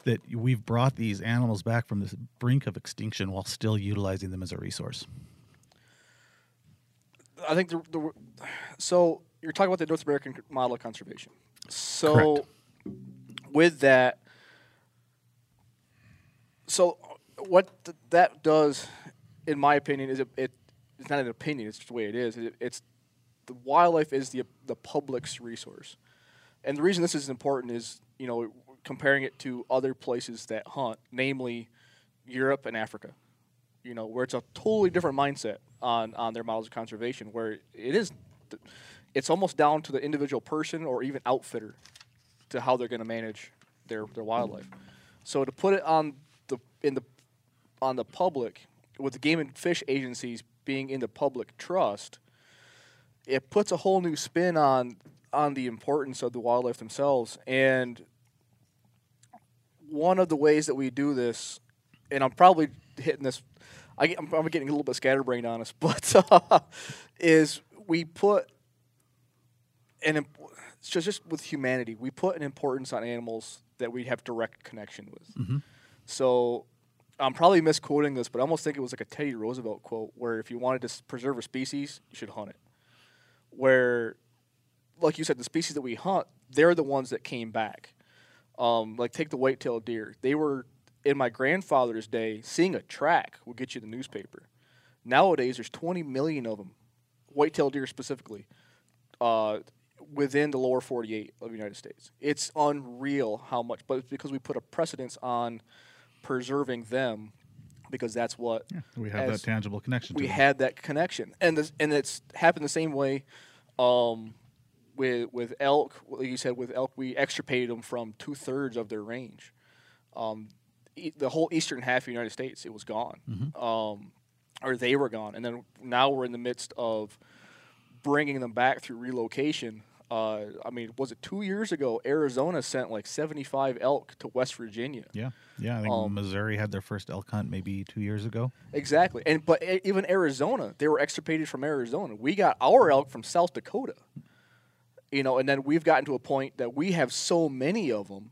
that we've brought these animals back from this brink of extinction while still utilizing them as a resource? I think the, the so you're talking about the North American model of conservation. So Correct. with that, so what th- that does, in my opinion, is it, it it's not an opinion. It's just the way it is. It, it's the wildlife is the the public's resource, and the reason this is important is you know comparing it to other places that hunt, namely Europe and Africa you know, where it's a totally different mindset on on their models of conservation, where it is, it's almost down to the individual person or even outfitter to how they're going to manage their their wildlife. So to put it on the in the on the public, with the game and fish agencies being in the public trust, it puts a whole new spin on on the importance of the wildlife themselves and one of the ways that we do this, and I'm probably hitting this, I, I'm I'm getting a little bit scatterbrained on us, [laughs] but uh, is we put an it's just just with humanity, we put an importance on animals that we have direct connection with. So I'm probably misquoting this, but I almost think it was like a Teddy Roosevelt quote, where if you wanted to preserve a species, you should hunt it. Where, like you said, the species that we hunt, they're the ones that came back. Um, like take the white-tailed deer. They were in my grandfather's day. Seeing a track would get you the newspaper. Nowadays, there's 20 million of them, white-tailed deer specifically, uh, within the lower 48 of the United States. It's unreal how much, but it's because we put a precedence on preserving them, because that's what We have that tangible connection. we had that connection, and this, and it's happened the same way. Um, with with elk, like you said, with elk, we extirpated them from two thirds of their range. Um, e- the whole eastern half of the United States, it was gone, um, or they were gone, and then now we're in the midst of bringing them back through relocation. Uh, I mean, was it two years ago? Arizona sent like 75 elk to West Virginia. Yeah, yeah. I think Um, Missouri had their first elk hunt maybe two years ago. Exactly. And but even Arizona, they were extirpated from Arizona. We got our elk from South Dakota. You know, and then we've gotten to a point that we have so many of them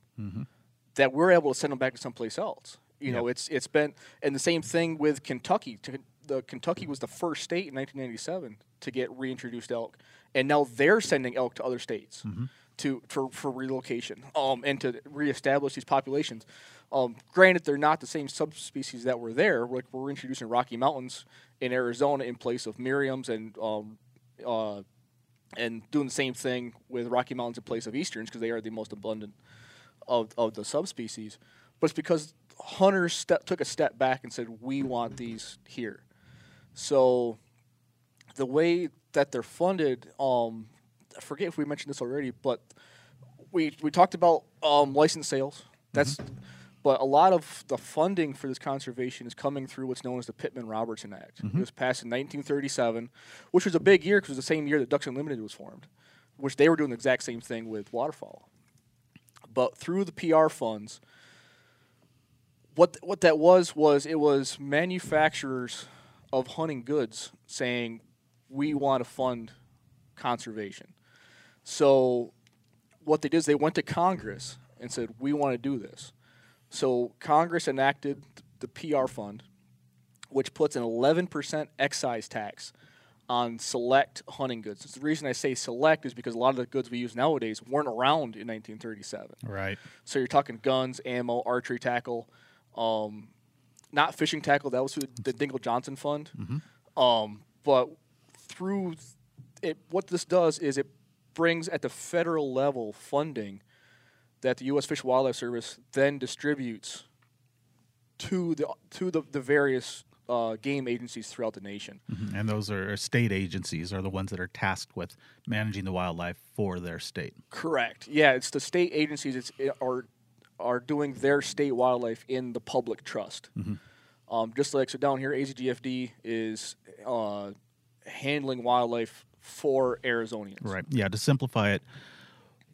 that we're able to send them back to someplace else. You know, it's it's been and the same thing with Kentucky. The Kentucky was the first state in 1997 to get reintroduced elk, and now they're sending elk to other states to for, for relocation um, and to reestablish these populations. Um, granted, they're not the same subspecies that were there. Like we're introducing Rocky Mountains in Arizona in place of Merriam's and um, uh, and doing the same thing with Rocky Mountains in place of Easterns because they are the most abundant of, of the subspecies. But it's because hunters took a step back and said, we want these here. So the way that they're funded, um, I forget if we mentioned this already, but we, we talked about um, license sales. That's but a lot of the funding for this conservation is coming through what's known as the Pittman Robertson Act. It mm-hmm. was passed in 1937, which was a big year because it was the same year that Ducks Unlimited was formed, which they were doing the exact same thing with waterfowl. But through the PR funds, what what that was was it was manufacturers of hunting goods saying we want to fund conservation. So what they did is they went to Congress and said we want to do this. So Congress enacted the PR fund, which puts an 11% excise tax on select hunting goods. The reason I say select is because a lot of the goods we use nowadays weren't around in 1937. Right. So you're talking guns, ammo, archery tackle, um, not fishing tackle. That was through the Dingell Johnson Fund. Um, but through it, what this does is it brings at the federal level funding that the U.S. Fish and Wildlife Service then distributes to the to the, the various uh, game agencies throughout the nation. Mhm. And those are state agencies are the ones that are tasked with managing the wildlife for their state. Correct. Yeah, it's the state agencies it's, it are are doing their state wildlife in the public trust. Um, just like so down here, AZGFD is uh, handling wildlife for Arizonians. Right. Yeah. To simplify it,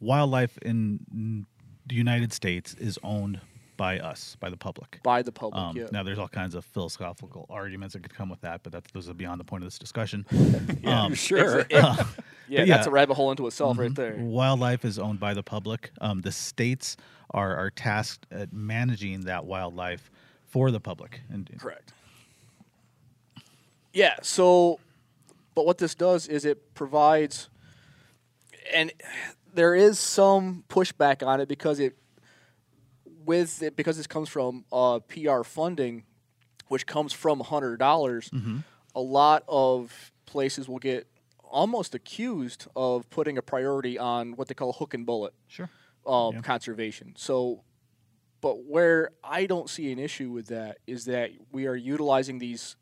wildlife in the United States is owned by us, by the public. By the public. Um, yeah. Now, there's all kinds of philosophical arguments that could come with that, but that's those are beyond the point of this discussion. [laughs] Yeah, [laughs] Um, [laughs] sure. yeah, but that's a rabbit hole into itself right Mhm. there. Wildlife is owned by the public. Um, the states are, are tasked at managing that wildlife for the public. And Correct. Yeah. So, but what this does is it provides, and there is some pushback on it because it, with it because this comes from uh, PR funding, which comes from hundred dollars. A lot of places will get almost accused of putting a priority on what they call hook and bullet sure. um, Yeah. conservation. So, but where I don't see an issue with that is that we are utilizing these,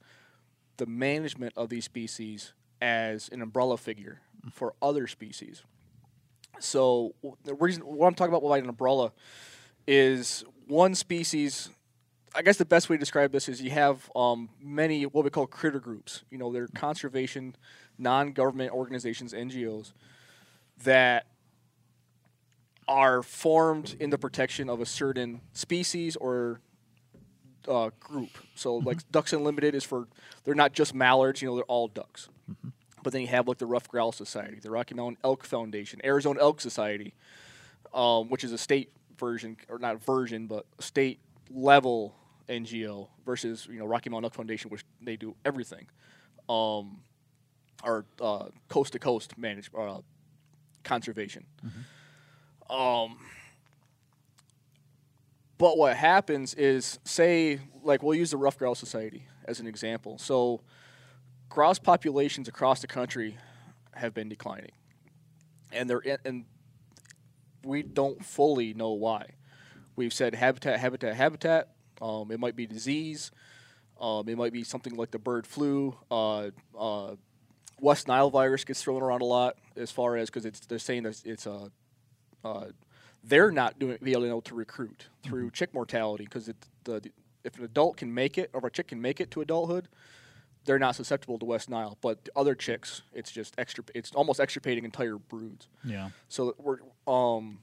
the management of these species as an umbrella figure for other species. So the reason what I'm talking about with an umbrella is one species. I guess the best way to describe this is you have um, many what we call critter groups. You know, they're conservation, non-government organizations, NGOs, that are formed in the protection of a certain species or uh, group. So, like Ducks Unlimited is for they're not just mallards. You know, they're all ducks. But then you have like the Ruffed Grouse Society, the Rocky Mountain Elk Foundation, Arizona Elk Society, um, which is a state version or not version, but a state level NGO versus you know Rocky Mountain Elk Foundation, which they do everything, um, or uh, coast to coast manage uh, conservation. Um, but what happens is, say, like we'll use the Ruffed Grouse Society as an example. So, grouse populations across the country have been declining, and they're in, and we don't fully know why. We've said habitat, habitat, habitat. Um, it might be disease. Um, it might be something like the bird flu. Uh, uh, West Nile virus gets thrown around a lot as far as because it's they're saying that it's a uh, they're not doing being able to recruit through chick mortality because if an adult can make it or a chick can make it to adulthood, they're not susceptible to West Nile, but the other chicks, it's just extra. It's almost extirpating entire broods. Yeah. So we're um,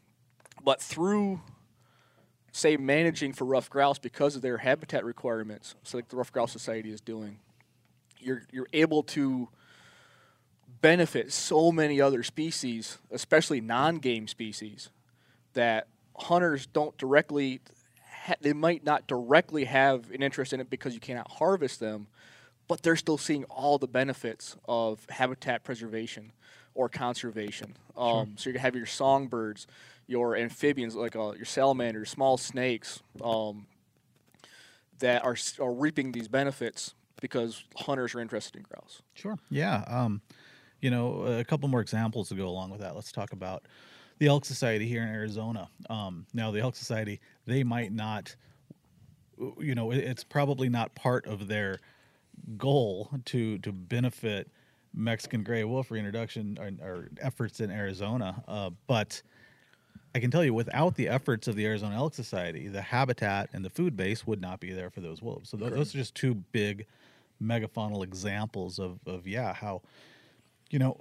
but through say managing for ruffed grouse because of their habitat requirements, so like the Ruffed Grouse Society is doing, you're you're able to benefit so many other species, especially non-game species, that hunters don't directly. Ha- they might not directly have an interest in it because you cannot harvest them, but they're still seeing all the benefits of habitat preservation or conservation. Um, So you have your songbirds, your amphibians like uh, your salamanders, small snakes um, that are are reaping these benefits because hunters are interested in grouse. Sure. Yeah. Um, you know, a couple more examples to go along with that. Let's talk about the Elk Society here in Arizona. Um, now, the Elk Society, they might not, you know, it's probably not part of their goal to to benefit Mexican gray wolf reintroduction or, or efforts in Arizona, uh, but I can tell you, without the efforts of the Arizona Elk Society, the habitat and the food base would not be there for those wolves. So tho- those are just two big megafaunal examples of, of yeah, how, you know,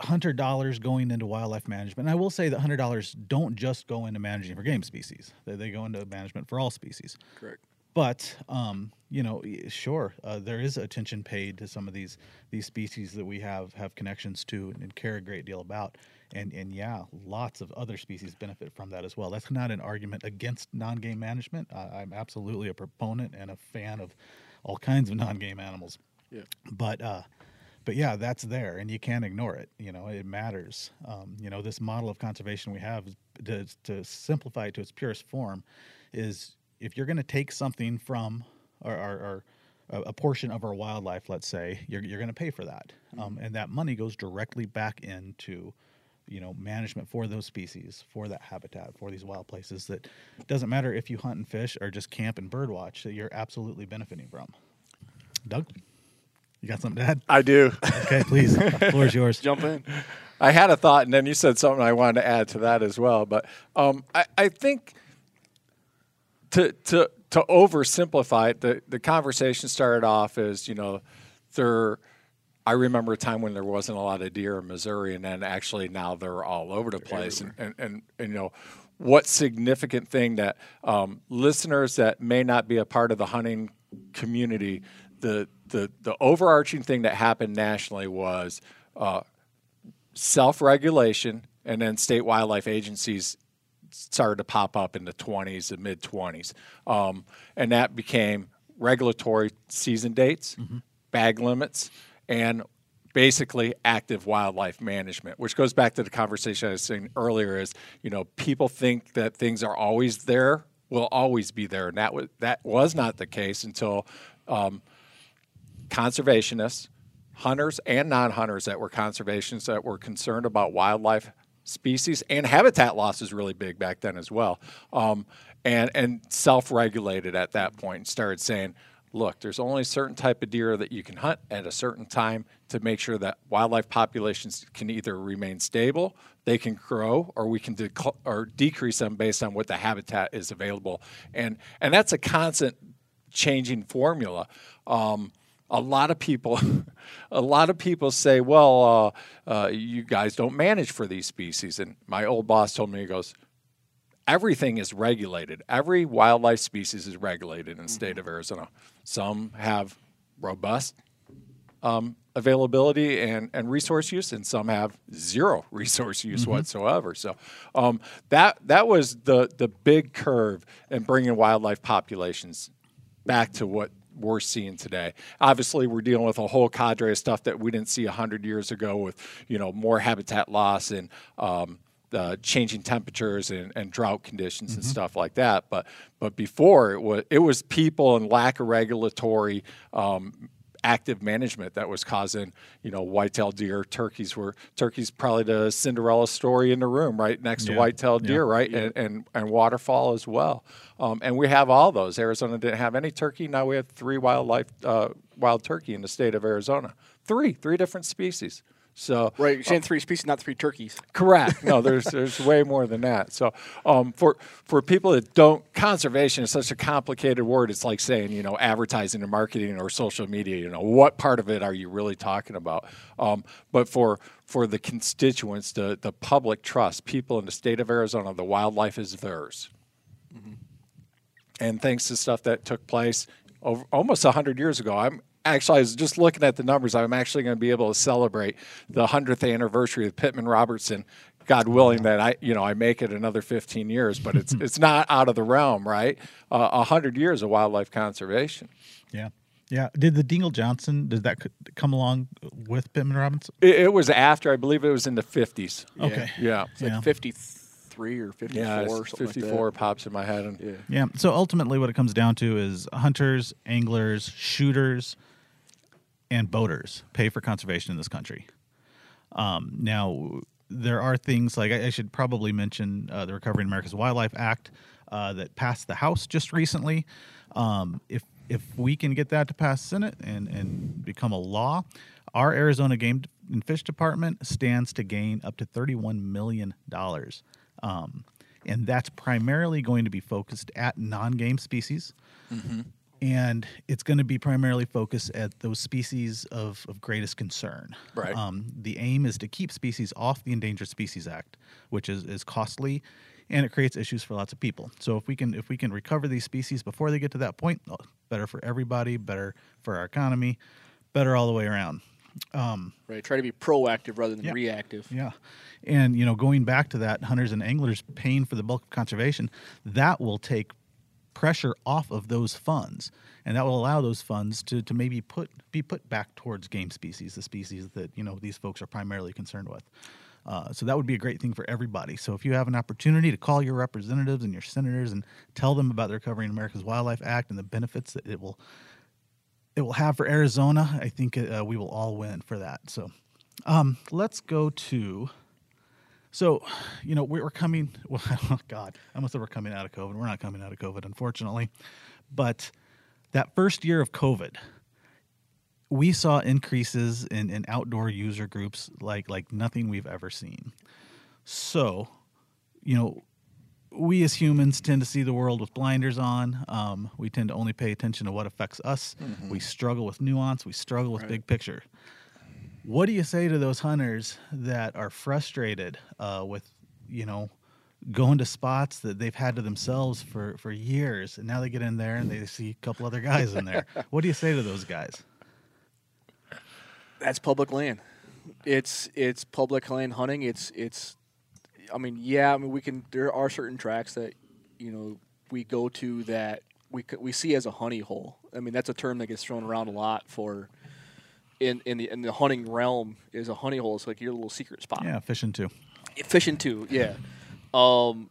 hunter dollars going into wildlife management. And I will say that hunter dollars don't just go into managing for game species; they, they go into management for all species. Correct. But um, you know, sure, uh, there is attention paid to some of these these species that we have have connections to and, and care a great deal about, and and yeah, lots of other species benefit from that as well. That's not an argument against non-game management. Uh, I'm absolutely a proponent and a fan of all kinds of non-game animals. Yeah. But uh, but yeah, that's there, and you can't ignore it. You know, it matters. Um, you know, this model of conservation we have, to, to simplify it to its purest form, is if you're going to take something from or, or, or a, a portion of our wildlife, let's say, you're, you're going to pay for that, um, and that money goes directly back into you know management for those species for that habitat for these wild places that doesn't matter if you hunt and fish or just camp and bird watch that you're absolutely benefiting from doug you got something to add I do. Okay, please. the [laughs] Floor is yours. Jump in. I had a thought, and then you said something I wanted to add to that as well. But um, I, I think to to to oversimplify it, the the conversation started off as you know there. I remember a time when there wasn't a lot of deer in Missouri, and then actually now they're all over the place. And, and, and, and you know, what significant thing that um, listeners that may not be a part of the hunting community, the the the overarching thing that happened nationally was uh, self-regulation, and then state wildlife agencies started to pop up in the 20s and mid 20s, um, and that became regulatory season dates, bag limits, and basically active wildlife management, which goes back to the conversation I was saying earlier. Is you know people think that things are always there, will always be there, and that was that was not the case until um, conservationists, hunters and non-hunters that were conservationists that were concerned about wildlife species and habitat loss is really big back then as well, um, and and self-regulated at that point and started saying, look, there's only a certain type of deer that you can hunt at a certain time to make sure that wildlife populations can either remain stable, they can grow, or we can or decrease them based on what the habitat is available, and and that's a constant changing formula. Um, a lot of people, [laughs] a lot of people say, "Well, uh, uh, you guys don't manage for these species." And my old boss told me, he goes, "Everything is regulated. Every wildlife species is regulated in the state of Arizona. Some have robust um, availability and, and resource use, and some have zero [laughs] resource use whatsoever. So um, that that was the the big curve in bringing wildlife populations back to what we're seeing today. Obviously, we're dealing with a whole cadre of stuff that we didn't see hundred years ago, with you know more habitat loss and um, uh, changing temperatures and, and drought conditions and stuff like that. But but before it was it was people and lack of regulatory. Um, active management that was causing, you know, white-tailed deer. Turkeys were turkeys probably the Cinderella story in the room, right next to Yeah. white-tailed Yeah. deer, right, and, and and waterfowl as well. Um, and we have all those. Arizona didn't have any turkey. Now we have three wildlife uh, wild turkey in the state of Arizona. Three, three different species. So Right, you're saying three species, not three turkeys. Correct. No, there's there's way more than that. So um, for for people that don't, conservation is such a complicated word. It's like saying you know advertising and marketing or social media. You know what part of it are you really talking about? Um, but for for the constituents, the the public trust, people in the state of Arizona, the wildlife is theirs. And thanks to stuff that took place over almost hundred years ago, I'm actually I was just looking at the numbers. I'm actually going to be able to celebrate the hundredth anniversary of Pittman Robertson. God willing that I, you know, I make it another 15 years, but it's [laughs] it's not out of the realm, right? A uh, hundred years of wildlife conservation. Yeah. Yeah. Did the Dingell Johnson, did that come along with Pittman Robinson? It, it was after, I believe, it was in the 50s. Okay. Yeah, It's like Yeah. 53 or 54 yeah, or it's something 54 like pops in my head, and. Yeah. Yeah. So ultimately, what it comes down to is hunters, anglers, shooters, and boaters pay for conservation in this country. Um, now, there are things like I, I should probably mention uh, the Recovering America's Wildlife Act uh, that passed the House just recently. Um, if if we can get that to pass Senate and and become a law, our Arizona Game and Fish Department stands to gain up to thirty one million dollars. Um, and that's primarily going to be focused at non-game species and it's going to be primarily focused at those species of, of greatest concern. Right. Um, the aim is to keep species off the Endangered Species Act, which is, is costly, and it creates issues for lots of people. So if we can if we can recover these species before they get to that point, oh, better for everybody, better for our economy, better all the way around. Right. Try to be proactive rather than Yeah. reactive. Yeah. And, you know, going back to that, hunters and anglers paying for the bulk of conservation, that will take pressure off of those funds. And that will allow those funds to, to maybe put be put back towards game species, the species that, you know, these folks are primarily concerned with. Uh, so that would be a great thing for everybody. So if you have an opportunity to call your representatives and your senators and tell them about the Recovering America's Wildlife Act and the benefits that it will it will have for Arizona, I think uh, we will all win for that. So um, let's go to. So, you know, we're coming. [laughs] Well, oh God, I almost said we're coming out of COVID. We're not coming out of COVID, unfortunately. But that first year of COVID, we saw increases in, in outdoor user groups like like nothing we've ever seen. So, you know, we as humans tend to see the world with blinders on. Um, we tend to only pay attention to what affects us. We struggle with nuance. We struggle with big picture. What do you say to those hunters that are frustrated uh, with, you know, going to spots that they've had to themselves for, for years, and now they get in there and they see a couple other guys in there? [laughs] what do you say to those guys? That's public land. It's it's public land hunting. It's it's. I mean, yeah. I mean, we can. There are certain tracks that you know we go to that we we see as a honey hole. I mean, that's a term that gets thrown around a lot for. In, in the in the hunting realm is a honey hole. It's like your little secret spot. Yeah, fishing too. fishing too yeah um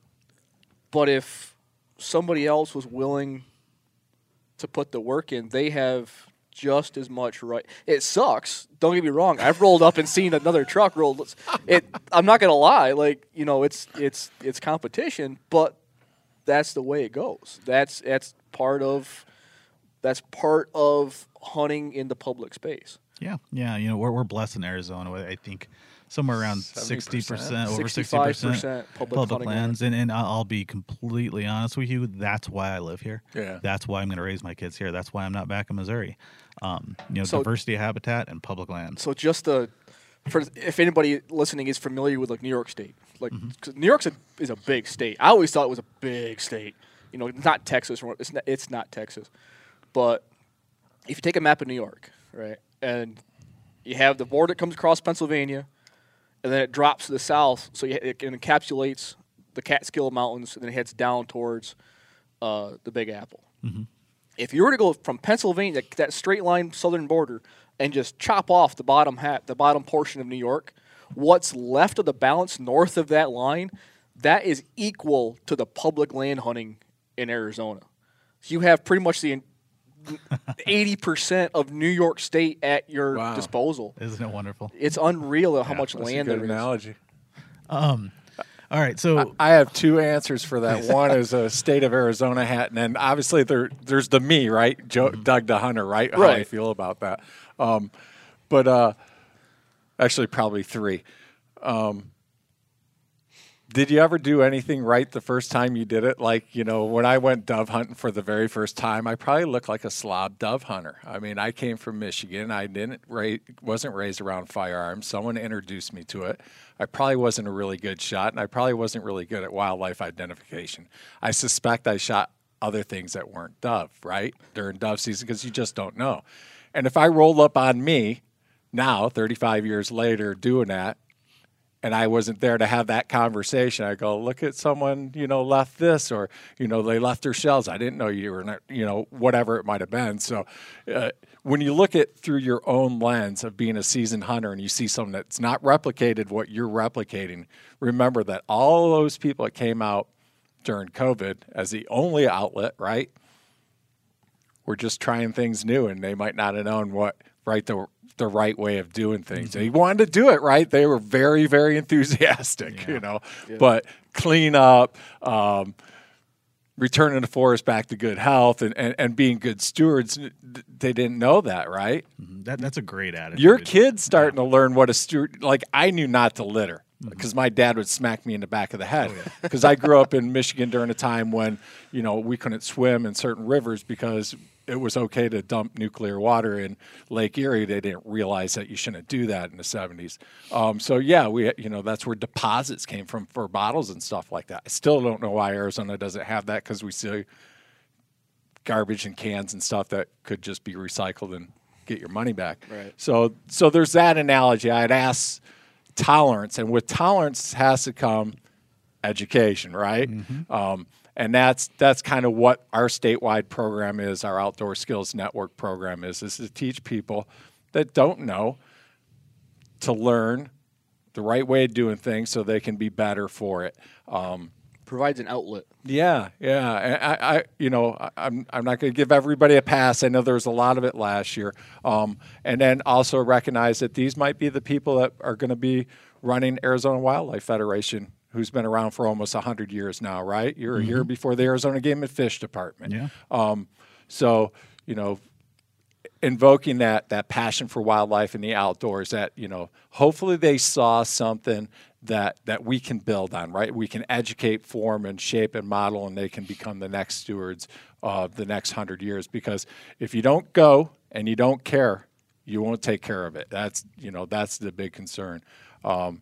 but if somebody else was willing to put the work in they have just as much right it sucks don't get me wrong i've rolled up and seen another truck roll it i'm not gonna lie like you know it's it's it's competition but that's the way it goes that's that's part of that's part of hunting in the public space Yeah, yeah. You know, we're we're blessed in Arizona. with, I think somewhere around sixty percent, over sixty percent public public hunting lands. And and I'll I'll be completely honest with you. That's why I live here. Yeah. That's why I'm going to raise my kids here. That's why I'm not back in Missouri. Um, you know, So- diversity of habitat and public lands. So just the for if anybody listening is familiar with like New York State, like 'cause New York's a, is a big state. I always thought it was a big state. You know, it's not Texas. It's not, it's not Texas, but if you take a map of New York, right, and you have the border that comes across Pennsylvania, and then it drops to the south, so you, it encapsulates the Catskill Mountains, and then it heads down towards uh, the Big Apple. If you were to go from Pennsylvania, that- that straight line southern border, and just chop off the bottom hat, the bottom portion of New York, what's left of the balance north of that line, that is equal to the public land hunting in Arizona. You have pretty much the eighty percent of New York State at your Wow. disposal. Isn't it wonderful? It's unreal how much That's a land good there is. analogy. All right, so I have two answers for that. [laughs] One is a state of Arizona hat, and then obviously there there's the me, right? Joe, Doug the Hunter, right? How I Right. feel about that. Um, but uh, Actually, probably three. Um, did you ever do anything right the first time you did it? Like, you know, when I went dove hunting for the very first time, I probably looked like a slob dove hunter. I mean, I came from Michigan. I didn't ra- wasn't raised around firearms. Someone introduced me to it. I probably wasn't a really good shot, and I probably wasn't really good at wildlife identification. I suspect I shot other things that weren't dove, right? During dove season because you just don't know. And if I roll up on me now, 35 years later, doing that, and I wasn't there to have that conversation. I go, look at someone, you know, left this, or you know, they left their shells. I didn't know you were, not, you know, whatever it might have been. So, uh, when you look at through your own lens of being a seasoned hunter, and you see something that's not replicated what you're replicating, remember that all those people that came out during COVID as the only outlet, right? We're just trying things new, and they might not have known what right the the right way of doing things. Mm-hmm. They wanted to do it right. They were very, very enthusiastic, you know. But clean up, um, returning the forest back to good health, and, and, and being good stewards. They didn't know that, right? Mhm. That that's a great attitude. Your kid's starting to learn what a steward. Like I knew not to litter Mm-hmm. because my dad would smack me in the back of the Oh, head. Because [laughs] I grew up in Michigan during a time when you know we couldn't swim in certain rivers because it was okay to dump nuclear water in Lake Erie. They didn't realize that you shouldn't do that in the seventies. Um, so yeah, we you know that's where deposits came from for bottles and stuff like that. I still don't know why Arizona doesn't have that because we see garbage and cans and stuff that could just be recycled and get your money back. Right. So so there's that analogy. I'd ask tolerance, and with tolerance has to come education, right? Um, and that's that's kind of what our statewide program is. Our Outdoor Skills Network program is is to teach people that don't know to learn the right way of doing things so they can be better for it. Um, Provides an outlet. yeah, yeah. And I, I you know, I- I'm, I'm not going to give everybody a pass. I know there was a lot of it last year. Um, and then also recognize that these might be the people that are going to be running Arizona Wildlife Federation, who's been around for almost 100 years now, right? You're a year before the Arizona Game and Fish Department. Yeah. Um, so, you know, invoking that that passion for wildlife and the outdoors that you know hopefully they saw something that that we can build on right we can educate form and shape and model and they can become the next stewards of the next hundred years because if you don't go and you don't care you won't take care of it that's you know that's the big concern um,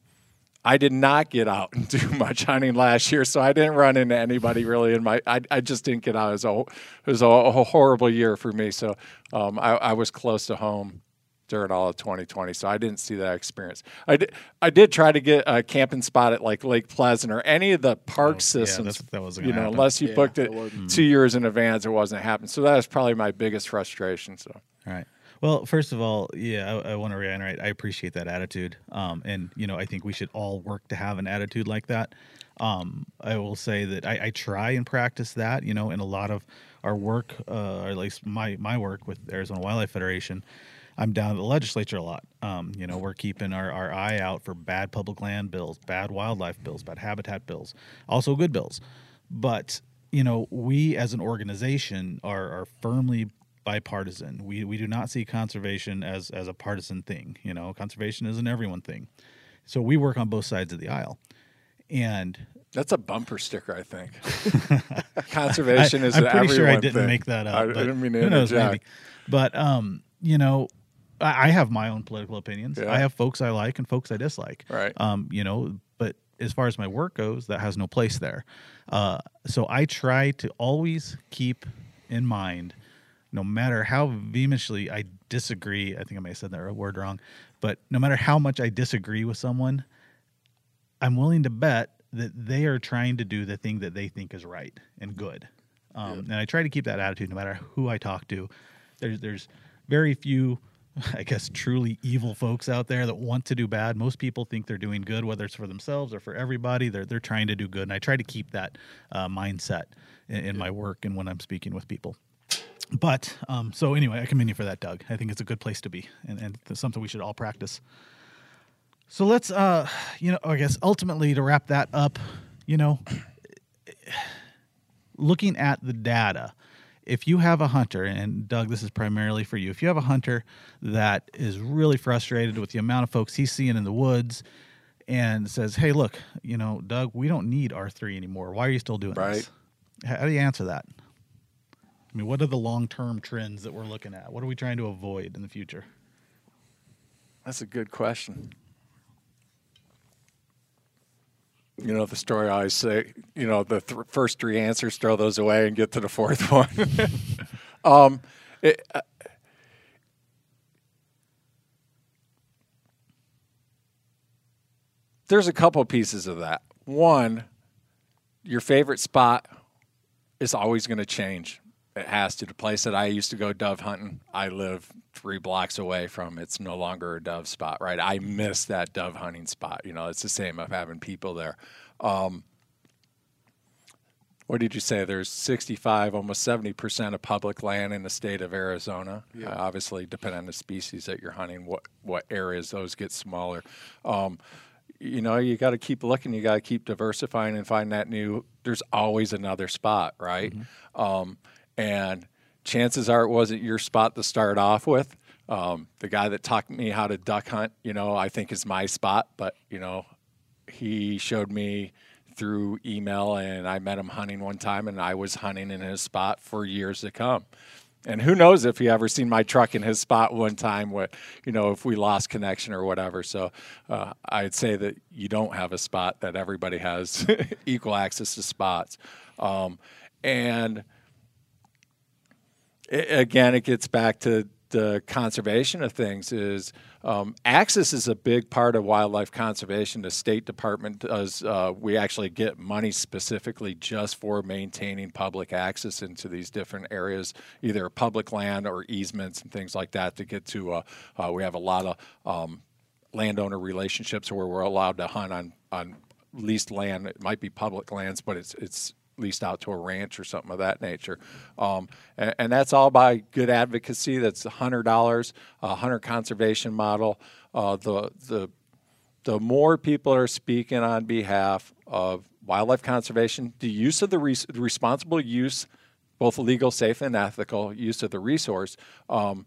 I did not get out and [laughs] do much hunting last year, so I didn't run into anybody really in my. I, I just didn't get out. It was a, it was a, a horrible year for me. So um, I, I was close to home during all of 2020, so I didn't see that experience. I did. I did try to get a camping spot at like Lake Pleasant or any of the park Oh, systems. that's- that wasn't you know, happen. unless you Yeah, booked it it two years in advance, it wasn't happening. So that was probably my biggest frustration. So. All right. Well, first of all, yeah, I, I want to reiterate. I appreciate that attitude, um, and you know, I think we should all work to have an attitude like that. Um, I will say that I, I try and practice that. You know, in a lot of our work, uh, or at least my my work with Arizona Wildlife Federation, I'm down at the legislature a lot. Um, you know, we're keeping our, our eye out for bad public land bills, bad wildlife bills, bad habitat bills, also good bills. But you know, we as an organization are, are firmly bipartisan. We we do not see conservation as as a partisan thing. You know, conservation is an everyone thing. So we work on both sides of the aisle. And That's a bumper sticker, I think. [laughs] Conservation I, is I'm pretty sure I didn't thing. make that up. I, but didn't mean to who knows, maybe. But um, you know, I, I have my own political opinions. Yeah. I have folks I like and folks I dislike. Right. Um, you know, but as far as my work goes, that has no place there. Uh, so I try to always keep in mind, no matter how vehemently I disagree. I think I may have said that word wrong, but no matter how much I disagree with someone, I'm willing to bet that they are trying to do the thing that they think is right and good. Um, And I try to keep that attitude no matter who I talk to. There's there's very few, [laughs] I guess, truly evil folks out there that want to do bad. Most people think they're doing good, whether it's for themselves or for everybody. They're they're trying to do good, and I try to keep that uh, mindset in, in my work and when I'm speaking with people. But um, so anyway, I commend you for that, Doug. I think it's a good place to be, and, and it's something we should all practice. So let's, uh, you know, I guess ultimately to wrap that up, you know, looking at the data, if you have a hunter, and Doug, this is primarily for you, if you have a hunter that is really frustrated with the amount of folks he's seeing in the woods and says, hey, look, you know, Doug, we don't need R3 anymore. Why are you still doing Right. this? How do you answer that? I mean, what are the long term trends that we're looking at? What are we trying to avoid in the future? That's a good question. You know the story I always say. You know the th- first three answers, throw those away and get to the fourth [laughs] one. [laughs] um, it, uh, there's a couple pieces of that. One, your favorite spot is always going to change. It has to. The place that I used to go dove hunting, I live three blocks away from. It's no longer a dove spot, right? I miss that dove hunting spot. You know, it's the same of having people there. Um, what did you say? There's 65, almost 70 percent of public land in the state of Arizona. Uh, obviously, depending on the species that you're hunting, what what areas those get smaller. Um, you know, you got to keep looking. You got to keep diversifying and find that new. There's always another spot, right? Um, and chances are it wasn't your spot to start off with. Um, the guy that taught me how to duck hunt, you know, I think is my spot, but you know, he showed me through email and I met him hunting one time and I was hunting in his spot for years to come. And who knows if he ever seen my truck in his spot one time what you know if we lost connection or whatever. So uh, I'd say that you don't have a spot that everybody has [laughs] equal access to spots. Um, and i- again, it gets back to the conservation of things. Is um, access is a big part of wildlife conservation. The State Department does. Uh, we actually get money specifically just for maintaining public access into these different areas, either public land or easements and things like that. To get to, uh, uh, we have a lot of um, landowner relationships where we're allowed to hunt on on leased land. It might be public lands, but it's it's leased out to a ranch or something of that nature. Um, and, and that's all by good advocacy. That's hundred dollars, a hunter conservation model. Uh, the the the more people are speaking on behalf of wildlife conservation, the use of the, res- responsible use, both legal, safe, and ethical use of the resource, um,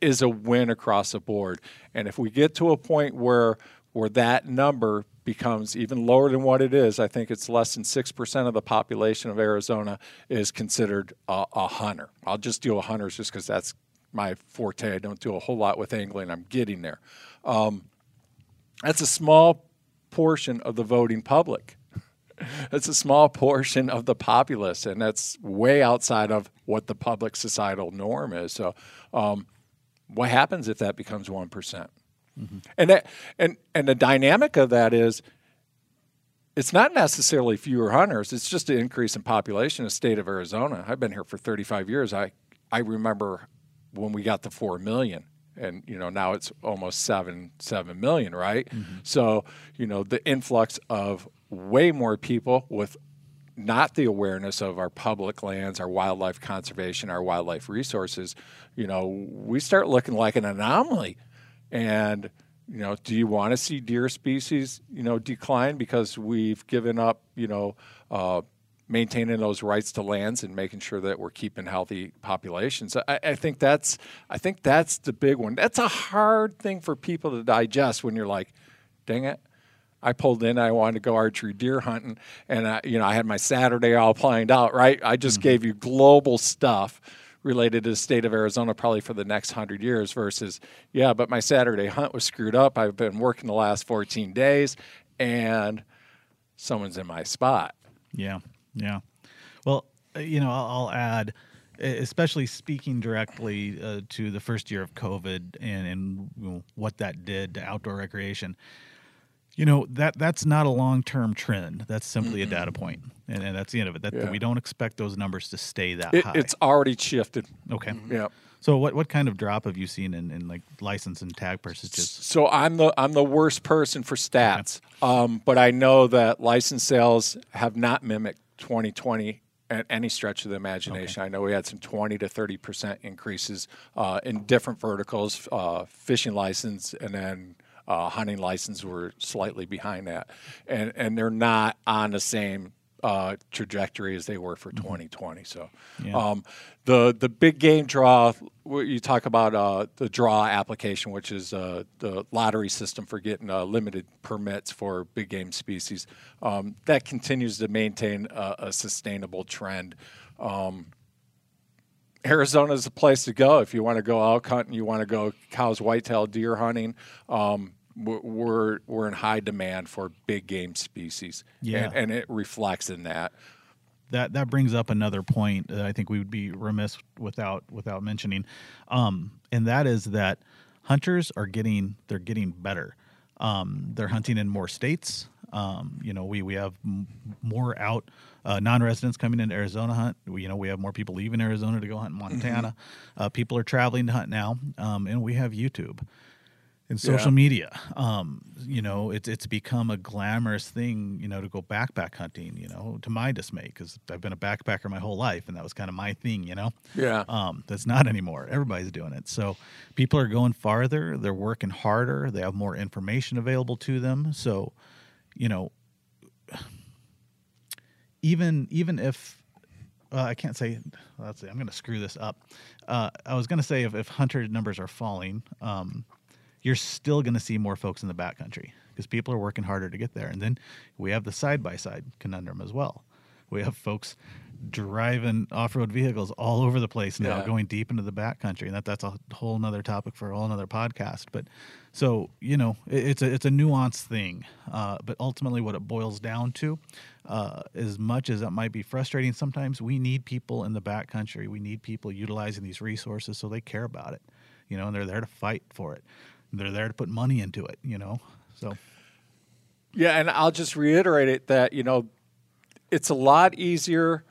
is a win across the board. And if we get to a point where where that number becomes even lower than what it is, I think it's less than six percent of the population of Arizona is considered a, a hunter. I'll just deal with hunters just because that's my forte. I don't do a whole lot with angling. I'm getting there. Um, that's a small portion of the voting public. [laughs] That's a small portion of the populace, and that's way outside of what the public societal norm is. So, um, what happens if that becomes one And that, and and the dynamic of that is, it's not necessarily fewer hunters. It's just an increase in population in the state of Arizona. I've been here for 35 years. I I remember when we got the four million, and you know now it's almost seven seven million, right? Mm-hmm. So you know the influx of way more people with not the awareness of our public lands, our wildlife conservation, our wildlife resources, you know, we start looking like an anomaly. And, you know, do you want to see deer species, you know, decline because we've given up, you know, uh, maintaining those rights to lands and making sure that we're keeping healthy populations. I, I think that's I think that's the big one. That's a hard thing for people to digest when you're like, dang it, I pulled in. I wanted to go archery deer hunting, and I, you know I had my Saturday all planned out. Right, I just gave you global stuff related to the state of Arizona, probably for the next hundred years. Versus, yeah, but my Saturday hunt was screwed up. I've been working the last 14 days, and someone's in my spot. Yeah, yeah. Well, uh, you know, I'll, add, especially speaking directly uh, to the first year of COVID and and what that did to outdoor recreation. You know that that's not a long term trend. That's simply a data point, and, and that's the end of it. That, that Yeah. we don't expect those numbers to stay that It, high. it's already shifted. okay. Yeah. So what what kind of drop have you seen in, in like license and tag purchases? So I'm the I'm the worst person for stats, um, but I know that license sales have not mimicked 2020 at any stretch of the imagination. I know we had some 20 to 30 percent increases uh, in different verticals. Uh, fishing license and then uh, hunting license were slightly behind that, and and they're not on the same uh, trajectory as they were for 2020. So, Yeah. um, the the big game draw. You talk about uh, the draw application, which is uh, the lottery system for getting uh, limited permits for big game species. Um, that continues to maintain a, a sustainable trend. Um, Arizona is a place to go if you want to go elk hunting. You want to go Coues, whitetail, deer hunting. Um, we're- we're we're in high demand for big game species, Yeah. and, and it reflects in that. that that brings up another point that I think we would be remiss without without mentioning, um, and that is that hunters are getting they're getting better. Um, they're hunting in more states. Um, you know, we we have m- more out uh, non-residents coming into Arizona hunt. We, you know, we have more people leaving Arizona to go hunt in Montana. Uh, people are traveling to hunt now, um, and we have YouTube and social Yeah. media. Um, you know, it's it's become a glamorous thing. You know, to go backpack hunting. You know, to my dismay, because I've been a backpacker my whole life, and that was kind of my thing. You know, Yeah. um, that's not anymore. Everybody's doing it. So people are going farther. They're working harder. They have more information available to them. So, you know, even even if uh, I can't say, let's see, I'm going to screw this up. Uh, I was going to say if, if hunter numbers are falling, um, you're still going to see more folks in the backcountry because people are working harder to get there. And then we have the side by side conundrum as well. We have folks driving off-road vehicles all over the place now, Yeah. going deep into the backcountry, and that that's a whole nother topic for a whole nother podcast. But so you know, it, it's a it's a nuanced thing. Uh, but ultimately, what it boils down to, uh, as much as it might be frustrating, sometimes we need people in the backcountry. We need people utilizing these resources so they care about it, you know, and they're there to fight for it. They're there to put money into it, you know. So Yeah, and I'll just reiterate it that you know, it's a lot easier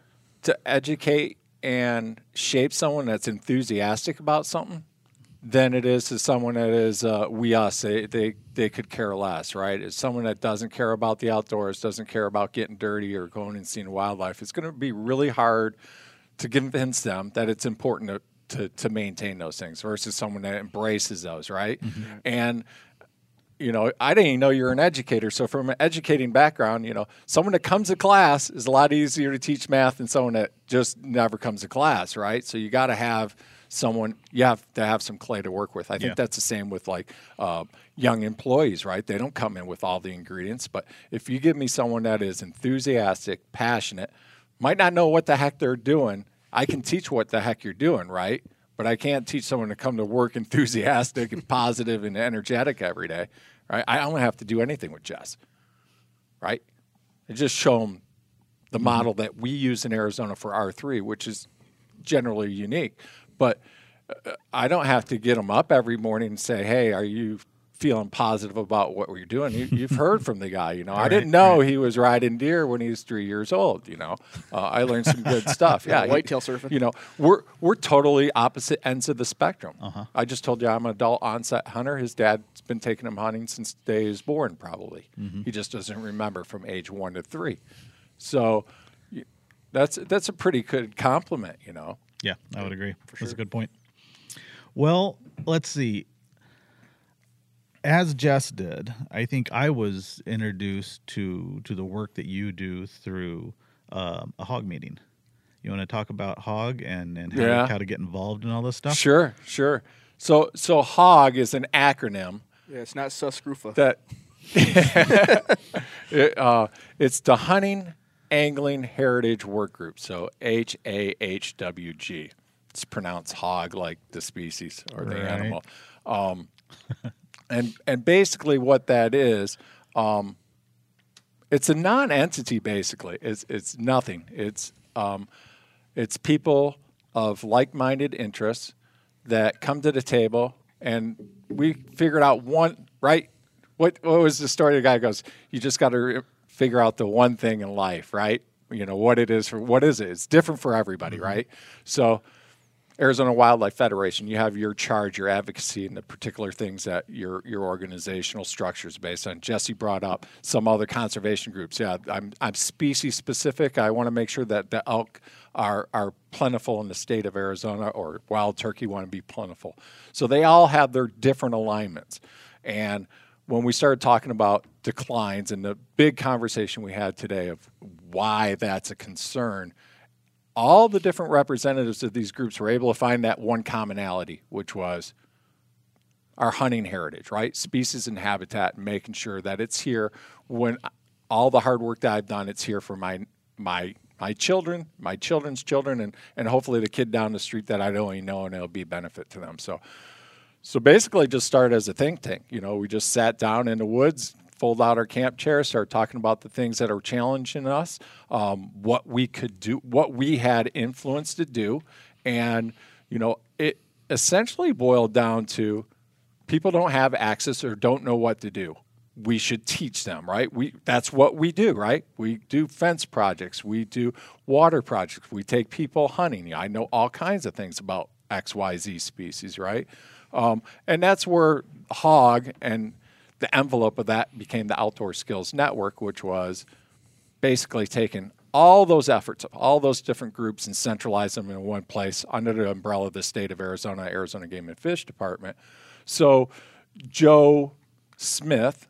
to educate and shape someone that's enthusiastic about something than it is to someone that is uh, we us. They, they they could care less, right? It's someone that doesn't care about the outdoors, doesn't care about getting dirty or going and seeing wildlife. It's going to be really hard to convince them that it's important to, to to maintain those things versus someone that embraces those, right? And you know, I didn't even know you're an educator. So from an educating background, you know, someone that comes to class is a lot easier to teach math than someone that just never comes to class, right? So you got to have someone, you have to have some clay to work with. I think Yeah. that's the same with like uh, young employees, right? They don't come in with all the ingredients, but if you give me someone that is enthusiastic, passionate, might not know what the heck they're doing, I can teach what the heck you're doing, right? But I can't teach someone to come to work [laughs] enthusiastic and positive and energetic every day, right? I don't have to do anything with Jess, right? I just show them the model that we use in Arizona for R3, which is generally unique. But uh, I don't have to get them up every morning and say, "Hey, are you feeling positive about what we're doing?" You, you've [laughs] heard from the guy. You know, I didn't know he was riding deer when he was three years old. You know, uh, I learned some good [laughs] stuff. Yeah, whitetail surfing. You know, we're we're totally opposite ends of the spectrum. Uh-huh. I just told you I'm an adult onset hunter. His dad's been taking him hunting since the day he was born, probably. He just doesn't remember from age one to three. So that's that's a pretty good compliment, you know. Yeah, I would agree. That's a good point. Well, let's see. As Jess did, I think I was introduced to to the work that you do through um, a hog meeting. You want to talk about hog and and how, Yeah. to, how to get involved in all this stuff? Sure, sure. So so HOG is an acronym Yeah, it's not Sus scrofa. that [laughs] it, uh, it's the Hunting Angling Heritage Work Group. So H A H W G. It's pronounced hog like the species or the Right. animal. [laughs] Um, and and basically what that is, um, it's a non-entity. Basically, it's it's nothing. It's um, it's people of like-minded interests that come to the table, and we figured out one right. What what was the story? The guy goes, "You just got to figure out the one thing in life, right? You know what it is for what is it? It's different for everybody, right? So." Arizona Wildlife Federation, you have your charge, your advocacy, and the particular things that your your organizational structure is based on. Jesse brought up some other conservation groups. Yeah, I'm I'm species specific. I want to make sure that the elk are are plentiful in the state of Arizona, or wild turkey want to be plentiful. So they all have their different alignments, and when we started talking about declines and the big conversation we had today of why that's a concern, all the different representatives of these groups were able to find that one commonality, which was our hunting heritage, right? Species and habitat, and making sure that it's here when all the hard work that I've done, it's here for my my my children, my children's children, and and hopefully the kid down the street that I don't even know, and it'll be a benefit to them. So, so basically, just started as a think tank. You know, we just sat down in the woods, fold out our camp chairs, start talking about the things that are challenging us, um, what we could do, what we had influence to do, and you know, it essentially boiled down to people don't have access or don't know what to do. We should teach them right? We that's what we do right? We do fence projects. We do water projects. We take people hunting. I know all kinds of things about xyz species right? Um, and that's where hog and the envelope of that became the outdoor skills network which was basically taking all those efforts of all those different groups and centralize them in one place under the umbrella of the state of arizona arizona game and fish department so joe smith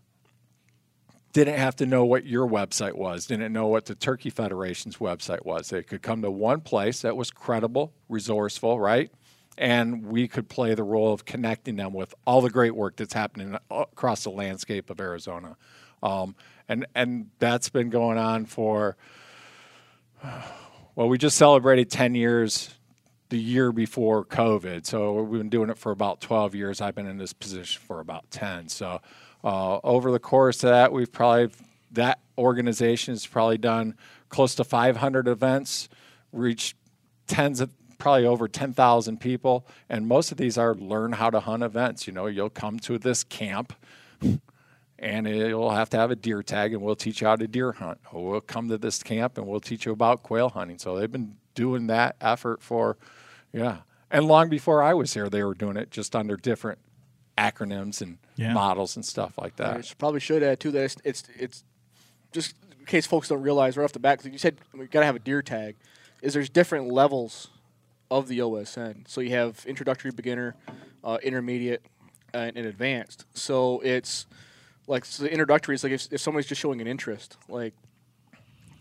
didn't have to know what your website was, didn't know what the Turkey Federation's website was. They could come to one place that was credible, resourceful, right? And we could play the role of connecting them with all the great work that's happening across the landscape of Arizona. Um, and, and that's been going on for, well, we just celebrated 10 years the year before COVID. So we've been doing it for about 12 years. I've been in this position for about 10. So uh, over the course of that, we've probably that organization has probably done close to 500 events, reached tens of probably over 10,000 people, and most of these are learn how to hunt events. You know, you'll come to this camp. And you'll have to have a deer tag, and we'll teach you how to deer hunt. Or we'll come to this camp, and we'll teach you about quail hunting. So they've been doing that effort for, yeah. And long before I was here, they were doing it just under different acronyms and yeah. models and stuff like that. I probably should add too that it's, it's, it's just in case folks don't realize right off the bat. Cause you said we got to have a deer tag. Is there's different levels of the OSN. So you have introductory, beginner, uh, intermediate, and, and, advanced. So it's like so the introductory is like if, if somebody's just showing an interest, like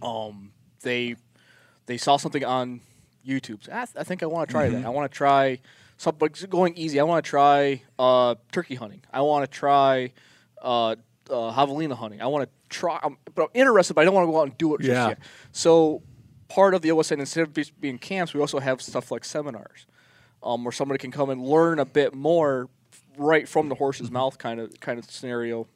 um they they saw something on YouTube. So, I, th- I think I want to try mm-hmm. that. I want to try something going easy. I want to try uh, turkey hunting. I want to try uh, uh, javelina hunting. I want to try, I'm, but I'm interested, but I don't want to go out and do it just yeah. yet. So part of the OSN, instead of being camps, we also have stuff like seminars, um, where somebody can come and learn a bit more right from the horse's mm-hmm. mouth, kind of kind of scenario.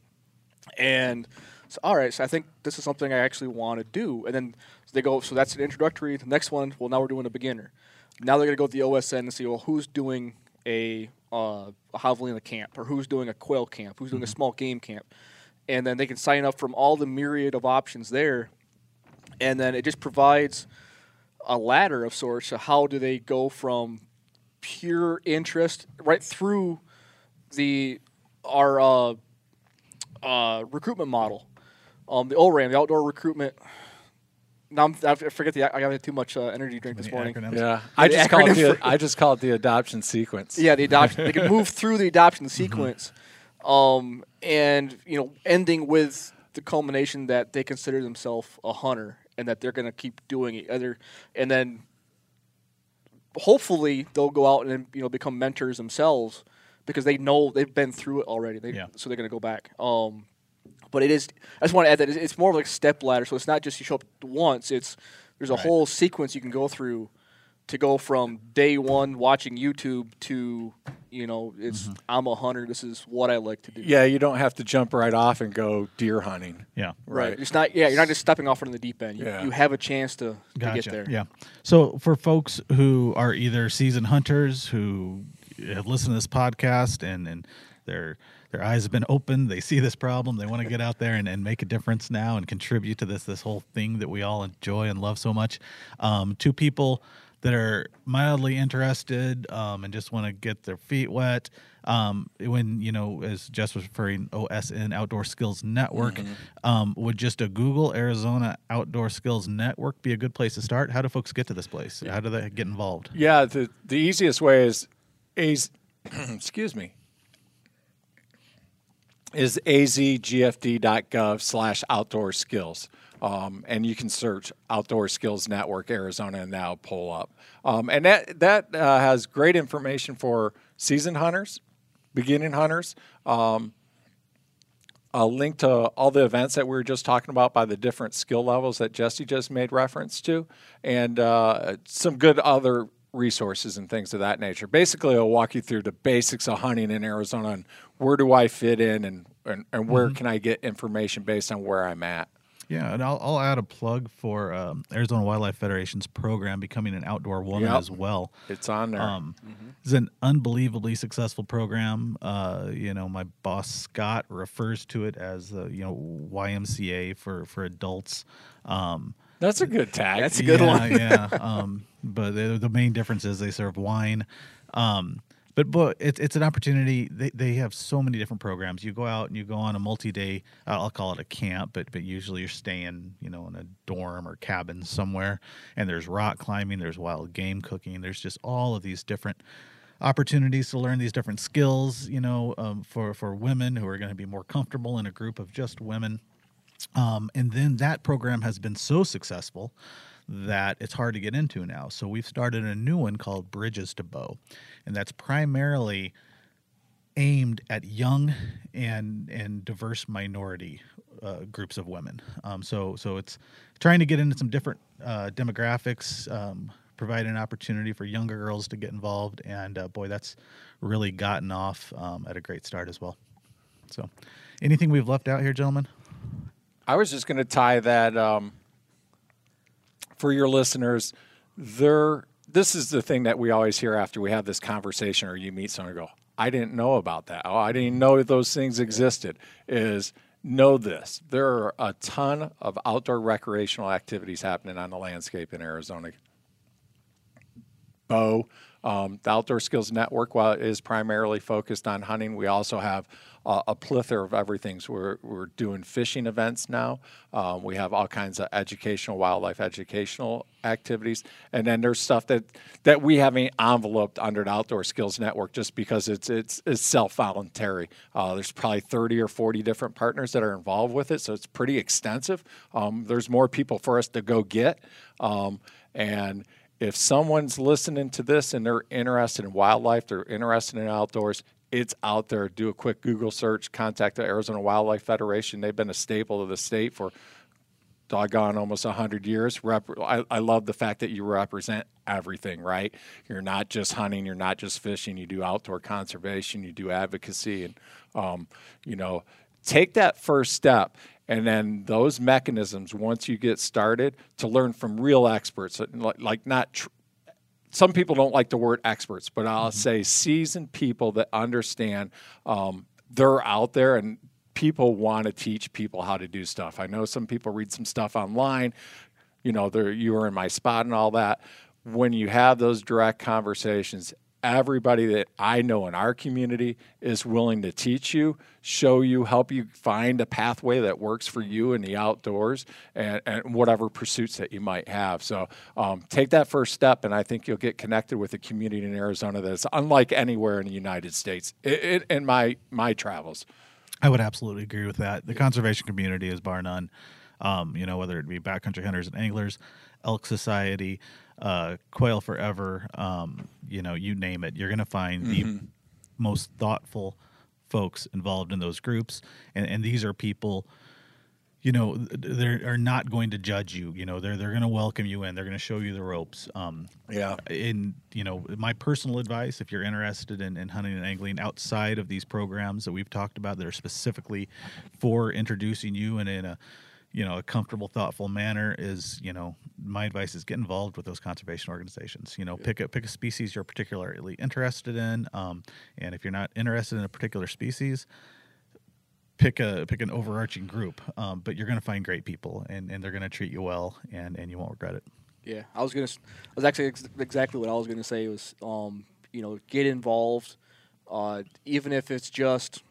And so, all right, so I think this is something I actually want to do. And then they go, so that's an introductory. The next one, well, now we're doing a beginner. Now they're going to go to the OSN and see, well, who's doing a, uh, a javelina camp or who's doing a quail camp, who's doing mm-hmm. a small game camp. And then they can sign up from all the myriad of options there. And then it just provides a ladder of sorts. So how do they go from pure interest right through the our uh, uh, recruitment model, um, the ORAM, the outdoor recruitment no, I'm, I forget the. I got too much uh, energy drink this morning. Acronyms. Yeah, I just call it the. I just call it the adoption sequence. Yeah, the adoption. they can move [laughs] through the adoption mm-hmm. sequence, mm-hmm. um, and you know, ending with the culmination that they consider themselves a hunter and that they're going to keep doing it. Other, and then hopefully they'll go out and you know become mentors themselves because they know they've been through it already. They, yeah. So they're going to go back. Um, but it is. I just want to add that it's more of like a step ladder. So it's not just you show up once. It's there's a right. whole sequence you can go through to go from day one watching YouTube to you know it's mm-hmm. I'm a hunter. This is what I like to do. Yeah, you don't have to jump right off and go deer hunting. Yeah, right. right. It's not. Yeah, you're not just stepping off into the deep end. You, yeah. you have a chance to, gotcha. to get there. Yeah. So for folks who are either seasoned hunters who have listened to this podcast and and they're their eyes have been opened. They see this problem. They want to get out there and, and make a difference now and contribute to this this whole thing that we all enjoy and love so much. Um, two people that are mildly interested um, and just want to get their feet wet. Um, when you know, as Jess was referring, OSN Outdoor Skills Network, mm-hmm. um, would just a Google Arizona Outdoor Skills Network be a good place to start? How do folks get to this place? How do they get involved? Yeah, the the easiest way is, is [clears throat] excuse me, is azgfd.gov slash outdoor skills. Um, and you can search Outdoor Skills Network Arizona and now pull up. Um, and that, that uh, has great information for seasoned hunters, beginning hunters. Um, a link to all the events that we were just talking about by the different skill levels that Jesse just made reference to, and uh, some good other resources and things of that nature. Basically, I'll walk you through the basics of hunting in Arizona and where do I fit in and, and, and where mm-hmm. can I get information based on where I'm at. Yeah, and I'll, I'll add a plug for um, Arizona Wildlife Federation's program, Becoming an Outdoor Woman, yep. as well. It's on there. Um, mm-hmm. It's an unbelievably successful program. Uh, you know, my boss Scott refers to it as uh, you know YMCA for for adults. Um, That's a good tag. That's a good yeah, one. yeah. Um, but the, the, main difference is they serve wine. Um, but but it's it's an opportunity. They they have so many different programs. You go out and you go on a multi-day. I'll call it a camp, but but usually you're staying, you know, in a dorm or cabin somewhere. And there's rock climbing. There's wild game cooking. There's just all of these different opportunities to learn these different skills. You know, um, for for women who are going to be more comfortable in a group of just women. Um, and then that program has been so successful that it's hard to get into now. So we've started a new one called Bridges to Bow, and that's primarily aimed at young and and diverse minority uh, groups of women. Um, so so it's trying to get into some different uh, demographics, um, provide an opportunity for younger girls to get involved, and uh, boy, that's really gotten off um, at a great start as well. So, anything we've left out here, gentlemen? I was just going to tie that um, for your listeners, there this is the thing that we always hear after we have this conversation or you meet someone and go, I didn't know about that. Oh, I didn't know those things existed. Is know this. There are a ton of outdoor recreational activities happening on the landscape in Arizona. Bow, um, the Outdoor Skills Network, while it is primarily focused on hunting, we also have uh, a plethora of everything. So we're, we're doing fishing events now. Um, we have all kinds of educational, wildlife educational activities. And then there's stuff that, that we haven't enveloped under the Outdoor Skills Network just because it's, it's, it's self voluntary. Uh, there's probably 30 or 40 different partners that are involved with it. So it's pretty extensive. Um, there's more people for us to go get. Um, and if someone's listening to this and they're interested in wildlife, they're interested in outdoors, it's out there. Do a quick Google search, contact the Arizona Wildlife Federation. They've been a staple of the state for doggone almost 100 years. I, I love the fact that you represent everything, right? You're not just hunting, you're not just fishing, you do outdoor conservation, you do advocacy, and, um, you know, take that first step. And then those mechanisms, once you get started, to learn from real experts, like, like not tr- some people don't like the word experts, but I'll mm-hmm. say seasoned people that understand um, they're out there and people want to teach people how to do stuff. I know some people read some stuff online, you know, they're you are in my spot and all that. When you have those direct conversations, everybody that I know in our community is willing to teach you, show you, help you find a pathway that works for you in the outdoors and, and whatever pursuits that you might have. So um, take that first step, and I think you'll get connected with a community in Arizona that's unlike anywhere in the United States it, in my my travels. I would absolutely agree with that. The conservation community is bar none. Um, you know, whether it be backcountry hunters and anglers, Elk Society, uh, Quail Forever, um, you know, you name it, you're going to find mm-hmm. the most thoughtful folks involved in those groups, and and these are people. You know, they are not going to judge you. You know, they're they're going to welcome you in. They're going to show you the ropes. Um, yeah. In you know, my personal advice, if you're interested in, in hunting and angling outside of these programs that we've talked about that are specifically for introducing you and in a you know a comfortable thoughtful manner is you know my advice is get involved with those conservation organizations you know yeah. pick a pick a species you're particularly interested in um, and if you're not interested in a particular species pick a pick an overarching group um, but you're going to find great people and, and they're going to treat you well and and you won't regret it yeah i was going to i was actually ex- exactly what i was going to say was um, you know get involved uh, even if it's just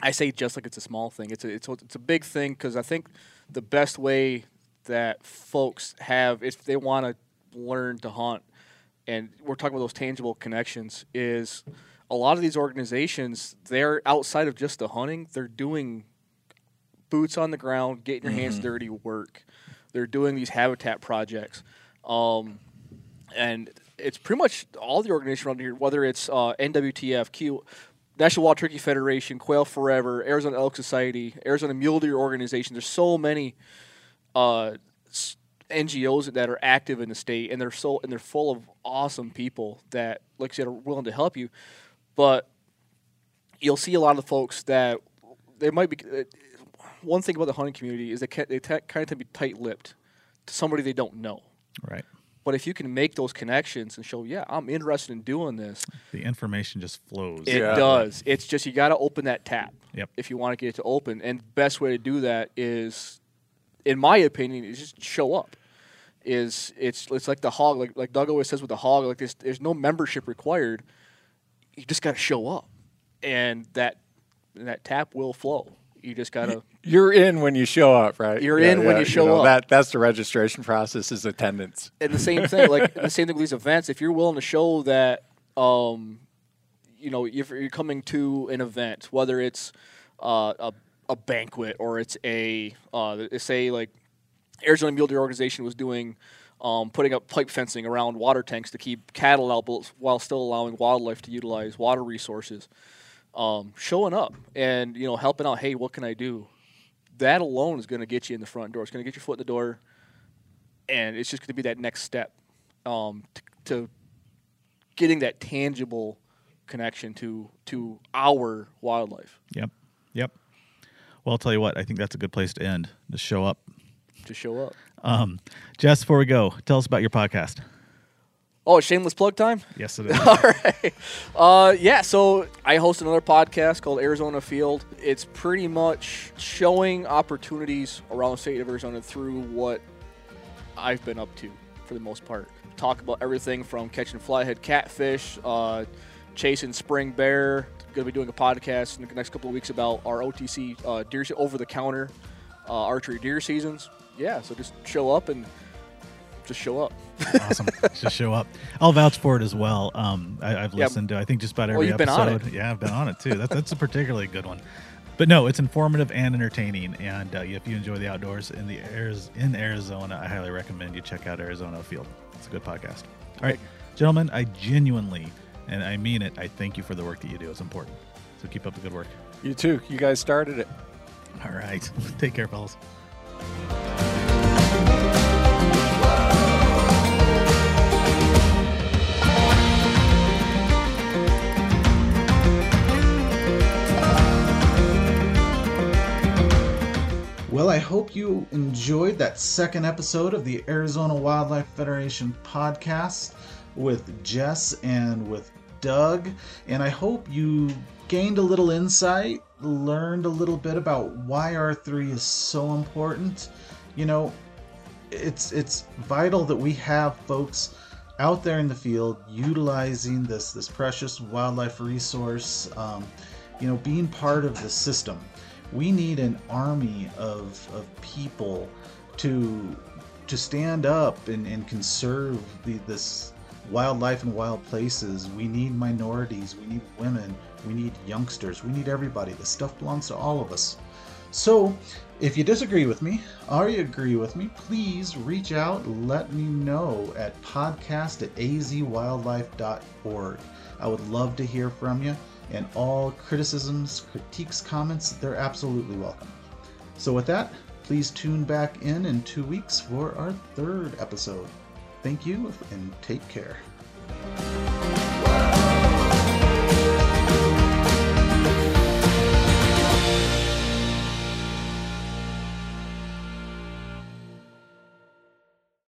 I say just like it's a small thing. It's a it's a, it's a big thing because I think the best way that folks have if they want to learn to hunt, and we're talking about those tangible connections, is a lot of these organizations, they're outside of just the hunting, they're doing boots on the ground, getting your hands dirty work. They're doing these habitat projects. Um, and it's pretty much all the organizations around here, whether it's uh, NWTF, Q, National Wild Turkey Federation, Quail Forever, Arizona Elk Society, Arizona Mule Deer Organization. There's so many uh, NGOs that are active in the state, and they're so and they're full of awesome people that, like I said, are willing to help you. But you'll see a lot of the folks that they might be. Uh, one thing about the hunting community is they, ca- they t- kind of tend to be tight-lipped to somebody they don't know. Right. But if you can make those connections and show, yeah, I'm interested in doing this, The information just flows. it Yeah. does. It's just you got to open that tap. Yep. If you want to get it to open, and best way to do that is, in my opinion, is just show up. Is it's it's like the hog, like like Doug always says with the hog, like there's there's no membership required. You just got to show up, and that and that tap will flow. You just gotta. You're in when you show up, right? You're in when you show up. That that's the registration process is attendance. and the same thing, like the same thing with these events. If you're willing to show that, um, you know, if you're coming to an event, whether it's uh, a a banquet or it's a uh, say like Arizona Mule Deer Organization was doing. Um, putting up pipe fencing around water tanks to keep cattle out, while still allowing wildlife to utilize water resources. Um, showing up and you know helping out. Hey, what can I do? That alone is going to get you in the front door. It's going to get your foot in the door and it's just going to be that next step um, to, to getting that tangible connection to to our wildlife Yep. Yep. Well, I'll tell you what. I think that's a good place to end. Just show up. to show up. Um, Jess, before we go, tell us about your podcast. Oh, shameless plug time. Yes, it [laughs] is. All right. Uh, yeah, so I host another podcast called Arizona Field. It's pretty much showing opportunities around the state of Arizona through what I've been up to for the most part. Talk about everything from catching flathead catfish, uh, chasing spring bear. Going to be doing a podcast in the next couple of weeks about our OTC uh, deer over the counter uh, archery deer seasons. Yeah, so just show up and just show up. awesome. Just show up. I'll vouch for it as well. Um, I, I've Yeah. listened to I think just about Well, every been episode. Yeah, I've been on it too. That, that's a particularly good one. But no, it's informative and entertaining. And uh, if you enjoy the outdoors in the Ariz- in Arizona, I highly recommend you check out Arizona Field. It's a good podcast. All right, gentlemen, I genuinely and I mean it. I thank you for the work that you do. It's important. So keep up the good work. You too. You guys started it. All right, [laughs] take care, fellas. Well, I hope you enjoyed that second episode of the Arizona Wildlife Federation podcast with Jess and with Doug. And I hope you gained a little insight, learned a little bit about why R3 is so important. You know, it's it's vital that we have folks out there in the field utilizing this this precious wildlife resource. Um, you know, being part of the system. We need an army of, of people to to stand up and, and conserve the, this wildlife and wild places. We need minorities, we need women, we need youngsters, we need everybody. This stuff belongs to all of us. So, if you disagree with me or you agree with me, please reach out. Let me know at podcast at azwildlife.org. I would love to hear from you, and all criticisms, critiques, comments, they're absolutely welcome. So, with that, please tune back in in two weeks for our third episode. Thank you and take care.